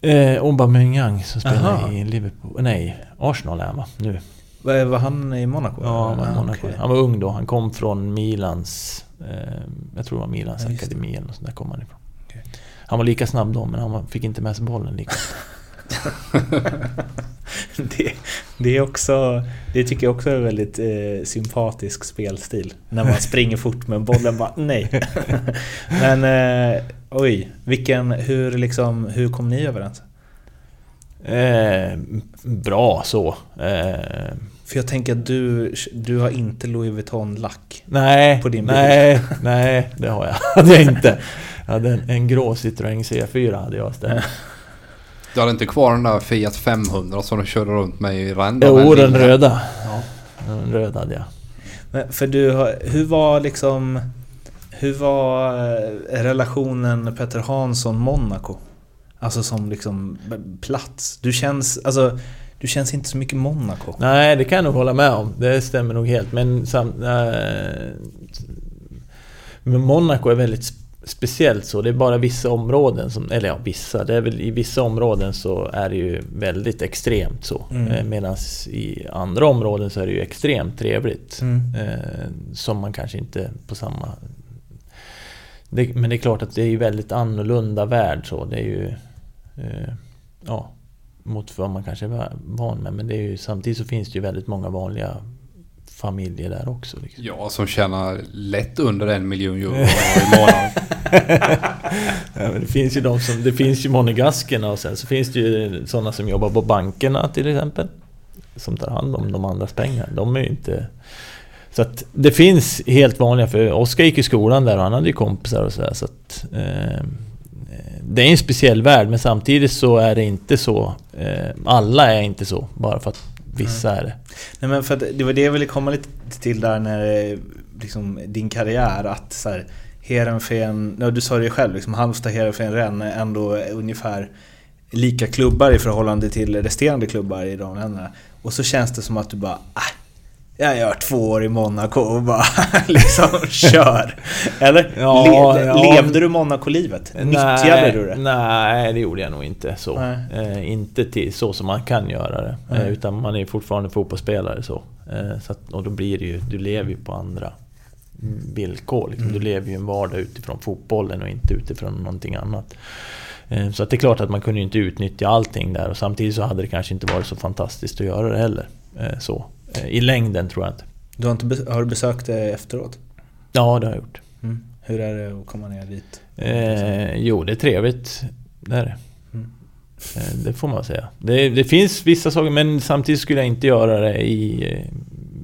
Eh, Aubameyang som spelar i Liverpool. Nej, Arsenal är han va? Nu. Var, var han i Monaco? Ja, han var i Monaco. Okay. Han var ung då. Han kom från Milans... Eh, jag tror det var Milans ja, akademi eller sånt där kom han ifrån. Okay. Han var lika snabb då, men han fick inte med sig bollen lika det, det, är också, det tycker jag också är en väldigt eh, sympatisk spelstil. När man springer fort men bollen bara nej. men eh, oj, vilken, hur, liksom, hur kom ni överens? Eh, bra så. Eh, för jag tänker att du, du har inte Louis Vuitton-lack nej, på din bil. Nej, nej, det har jag. jag inte. Jag hade en, en grå Citroën C4 hade jag istället. Du hade inte kvar den där Fiat 500 som du körde runt med i rända? Jo, den röda. Ja, den röda hade jag. Men för du, hur var liksom... Hur var eh, relationen Petter Hansson-Monaco? Alltså som liksom plats. Du känns, alltså, du känns inte så mycket Monaco. Nej, det kan jag nog hålla med om. Det stämmer nog helt. Men, sam, äh, men Monaco är väldigt speciellt så. Det är bara vissa områden som, eller ja vissa, det är väl i vissa områden så är det ju väldigt extremt så. Mm. Eh, Medan i andra områden så är det ju extremt trevligt. Mm. Eh, som man kanske inte på samma... Det, men det är klart att det är ju väldigt annorlunda värld så. Det är ju... Eh, ja, mot vad man kanske är van med. Men det är ju, samtidigt så finns det ju väldigt många vanliga familjer där också. Liksom. Ja, som tjänar lätt under en miljon euro i månaden. ja, det finns ju de som, det finns ju monegaskerna och sen så finns det ju sådana som jobbar på bankerna till exempel. Som tar hand om de andras pengar. De är ju inte... Så att det finns helt vanliga, för Oskar gick i skolan där och han hade ju kompisar och sådär så att... Eh, det är en speciell värld men samtidigt så är det inte så. Eh, alla är inte så, bara för att vissa är det. Nej men för det var det jag ville komma lite till där när liksom, din karriär att så här, Heerenveen, ja, du sa det själv, liksom, Halmstad, Heerenveen, Rennes är ändå ungefär lika klubbar i förhållande till resterande klubbar i de länderna. Och så känns det som att du bara, äh, jag gör två år i Monaco och bara liksom kör. Eller? Ja, Le ja. Levde du Monaco-livet? Nyttjade du det? Nej, det gjorde jag nog inte så. Eh, inte till, så som man kan göra det. Eh, utan man är fortfarande fotbollsspelare så. Eh, så att, och då blir det ju, du lever ju på andra villkor. Liksom. Mm. Du lever ju en vardag utifrån fotbollen och inte utifrån någonting annat. Eh, så att det är klart att man kunde inte utnyttja allting där och samtidigt så hade det kanske inte varit så fantastiskt att göra det heller. Eh, så. I längden tror jag inte. Du har, inte har du besökt det efteråt? Ja, det har jag gjort. Mm. Hur är det att komma ner dit? Eh, jo, det är trevligt. Det är det. Mm. Eh, det får man säga. Det, det finns vissa saker, men samtidigt skulle jag inte göra det i... eh,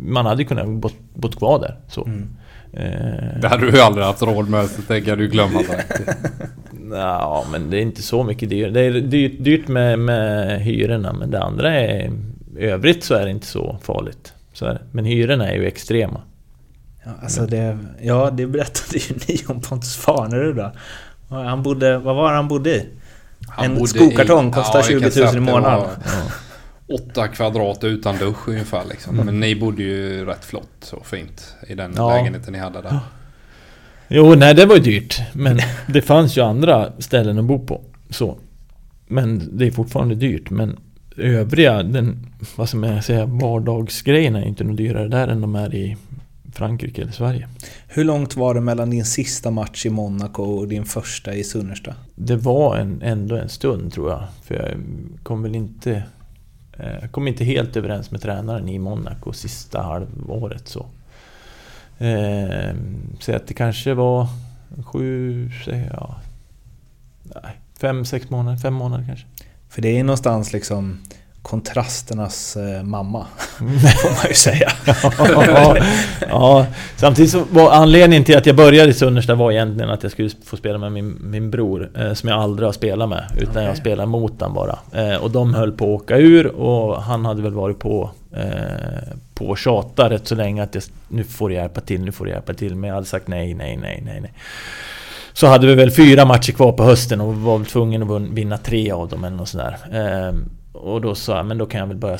Man hade kunnat bott, bott kvar där. Så. Mm. Eh, Det hade du ju aldrig haft råd med så det kan du glömma. Ja, men det är inte så mycket dyrt. Det är dyrt, dyrt med, med hyrorna, men det andra är... I övrigt så är det inte så farligt. Så är det. Men hyrorna är ju extrema. Ja, alltså det, ja, det berättade ju ni om Pontus Farnerud då. Han bodde, vad var han bodde i? En bodde skokartong kostar jag 20 kan säga 000 att i månaden. var Åtta kvadrat utan dusch ungefär liksom. Men ni bodde ju rätt flott och fint i den Ja. lägenheten ni hade där. Jo, nej det var ju dyrt. Men det fanns ju andra ställen att bo på. Så. Men det är fortfarande dyrt. Men övriga, den, vad ska man säga, vardagsgrejerna är inte något dyrare där än de är i Frankrike eller Sverige. Hur långt var det mellan din sista match i Monaco och din första i Sunnersta? Det var en, ändå en stund tror jag. För jag kom väl inte... eh, Jag kom inte helt överens med tränaren i Monaco sista halvåret så. Eh, så att det kanske var sju, säger jag. Nej, fem, sex månader, fem månader kanske. För det är någonstans liksom kontrasternas eh, mamma, får man ju säga. ja, ja, samtidigt så var anledningen till att jag började i Sunnersta var egentligen att jag skulle få spela med min, min bror eh, Som jag aldrig har spelat med Utan jag Okej. spelar mot han bara. Eh, Och de höll på att åka ur och han hade väl varit på eh, På att tjata rätt så länge att jag, Nu får du hjälpa till, nu får du hjälpa till. Men jag hade sagt nej, nej, nej, nej, nej Så hade vi väl fyra matcher kvar på hösten och var väl tvungen att vinna tre av dem eller något sådär eh, Och då sa jag, men då kan jag väl börja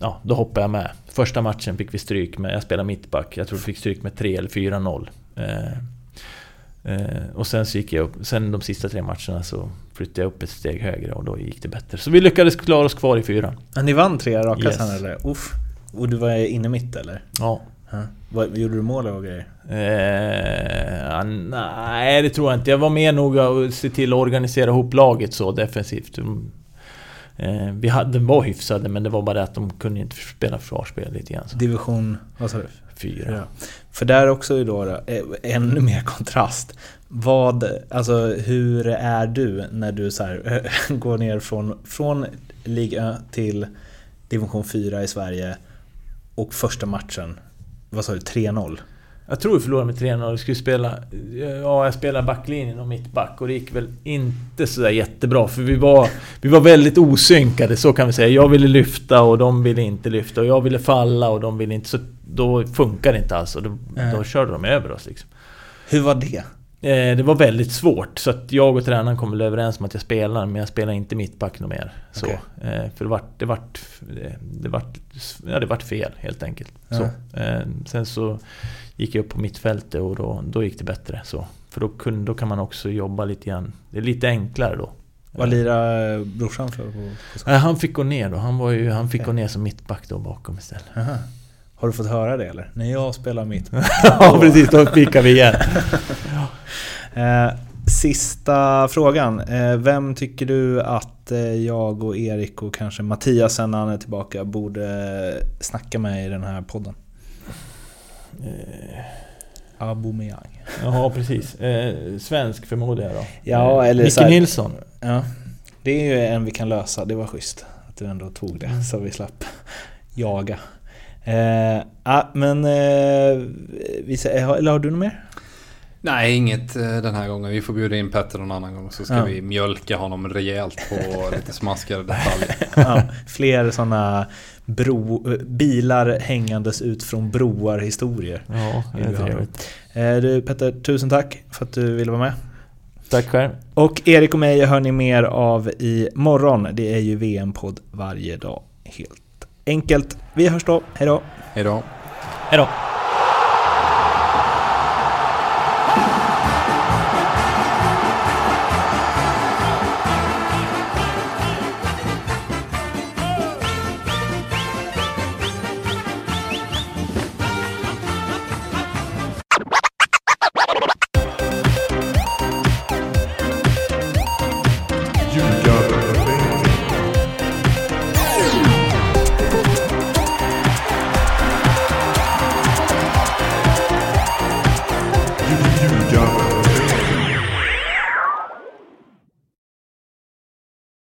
ja, då hoppade jag med. Första matchen fick vi stryk med, jag spelade mittback, jag tror vi fick stryk med 3 eller 4-0. Eh, eh, och sen så gick jag upp, sen de sista tre matcherna så flyttade jag upp ett steg högre och då gick det bättre. Så vi lyckades klara oss kvar i fyran. Ja, ni vann tre raka Yes. sen eller? Uff. Och du var inne mitt eller? Ja. Vad, gjorde du mål och grejer? Eh, ja, nej, det tror jag inte. Jag var mer noga att se till att organisera ihop laget så defensivt. Mm. Eh, vi hade, de var hyfsade men det var bara det att de kunde inte spela försvarsspel lite grann. Så. Division, vad sa du? Fyra. Ja. För där också är då, då eh, ännu mer kontrast. Vad, alltså hur är du när du så här, går ner från, från Liga till Division 4 i Sverige och första matchen, vad sa du, 3-0? Jag tror vi förlorade med 3-0. Vi skulle spela... Ja, jag spelade backlinjen och mittback och det gick väl inte sådär jättebra för vi var... Vi var väldigt osynkade, så kan vi säga. Jag ville lyfta och de ville inte lyfta och jag ville falla och de ville inte... Så då funkar det inte alls och då, då körde de över oss liksom. Hur var det? Eh, det var väldigt svårt så att jag och tränaren kom väl överens om att jag spelar men jag spelar inte mittback något mer. Så, Okej. eh, för det vart, det vart, det, vart, ja, det vart fel helt enkelt. Ja. Så, eh, sen så gick jag upp på mittfältet och då, då gick det bättre. Så. För då, kunde, då kan man också jobba lite grann. Det är lite enklare då. Vad lirade brorsan för? På, på han fick gå ner då. Han, var ju, han fick Okej. gå ner som mittback då bakom istället. Aha. Har du fått höra det eller? När jag spelar mitt. ja precis, då pikar vi igen. Eh, sista frågan. Eh, vem tycker du att eh, jag och Erik och kanske Mattias sen när han är tillbaka borde snacka med i den här podden? Eh, Aubameyang. Jaha, precis. Eh, svensk förmodar jag då. Ja, eller Micke Nilsson. Ja, det är ju en vi kan lösa. Det var schysst att du ändå tog det så vi slapp jaga. Eh, ja, men... Eh, vi, säger- eller har du något mer? Nej, inget eh, den här gången. Vi får bjuda in Petter någon annan gång så ska Ja. vi mjölka honom rejält på lite smaskigare detaljer. Ja, fler sådana bro, bilar hängandes ut från broar historier. Ja, det är trevligt. Eh, Du Petter, tusen tack för att du ville vara med. Tack själv. Och Erik och mig hör ni mer av i morgon. Det är ju VM-podd varje dag. Helt enkelt. Vi hörs då. Hej då! Hej då. Hej då.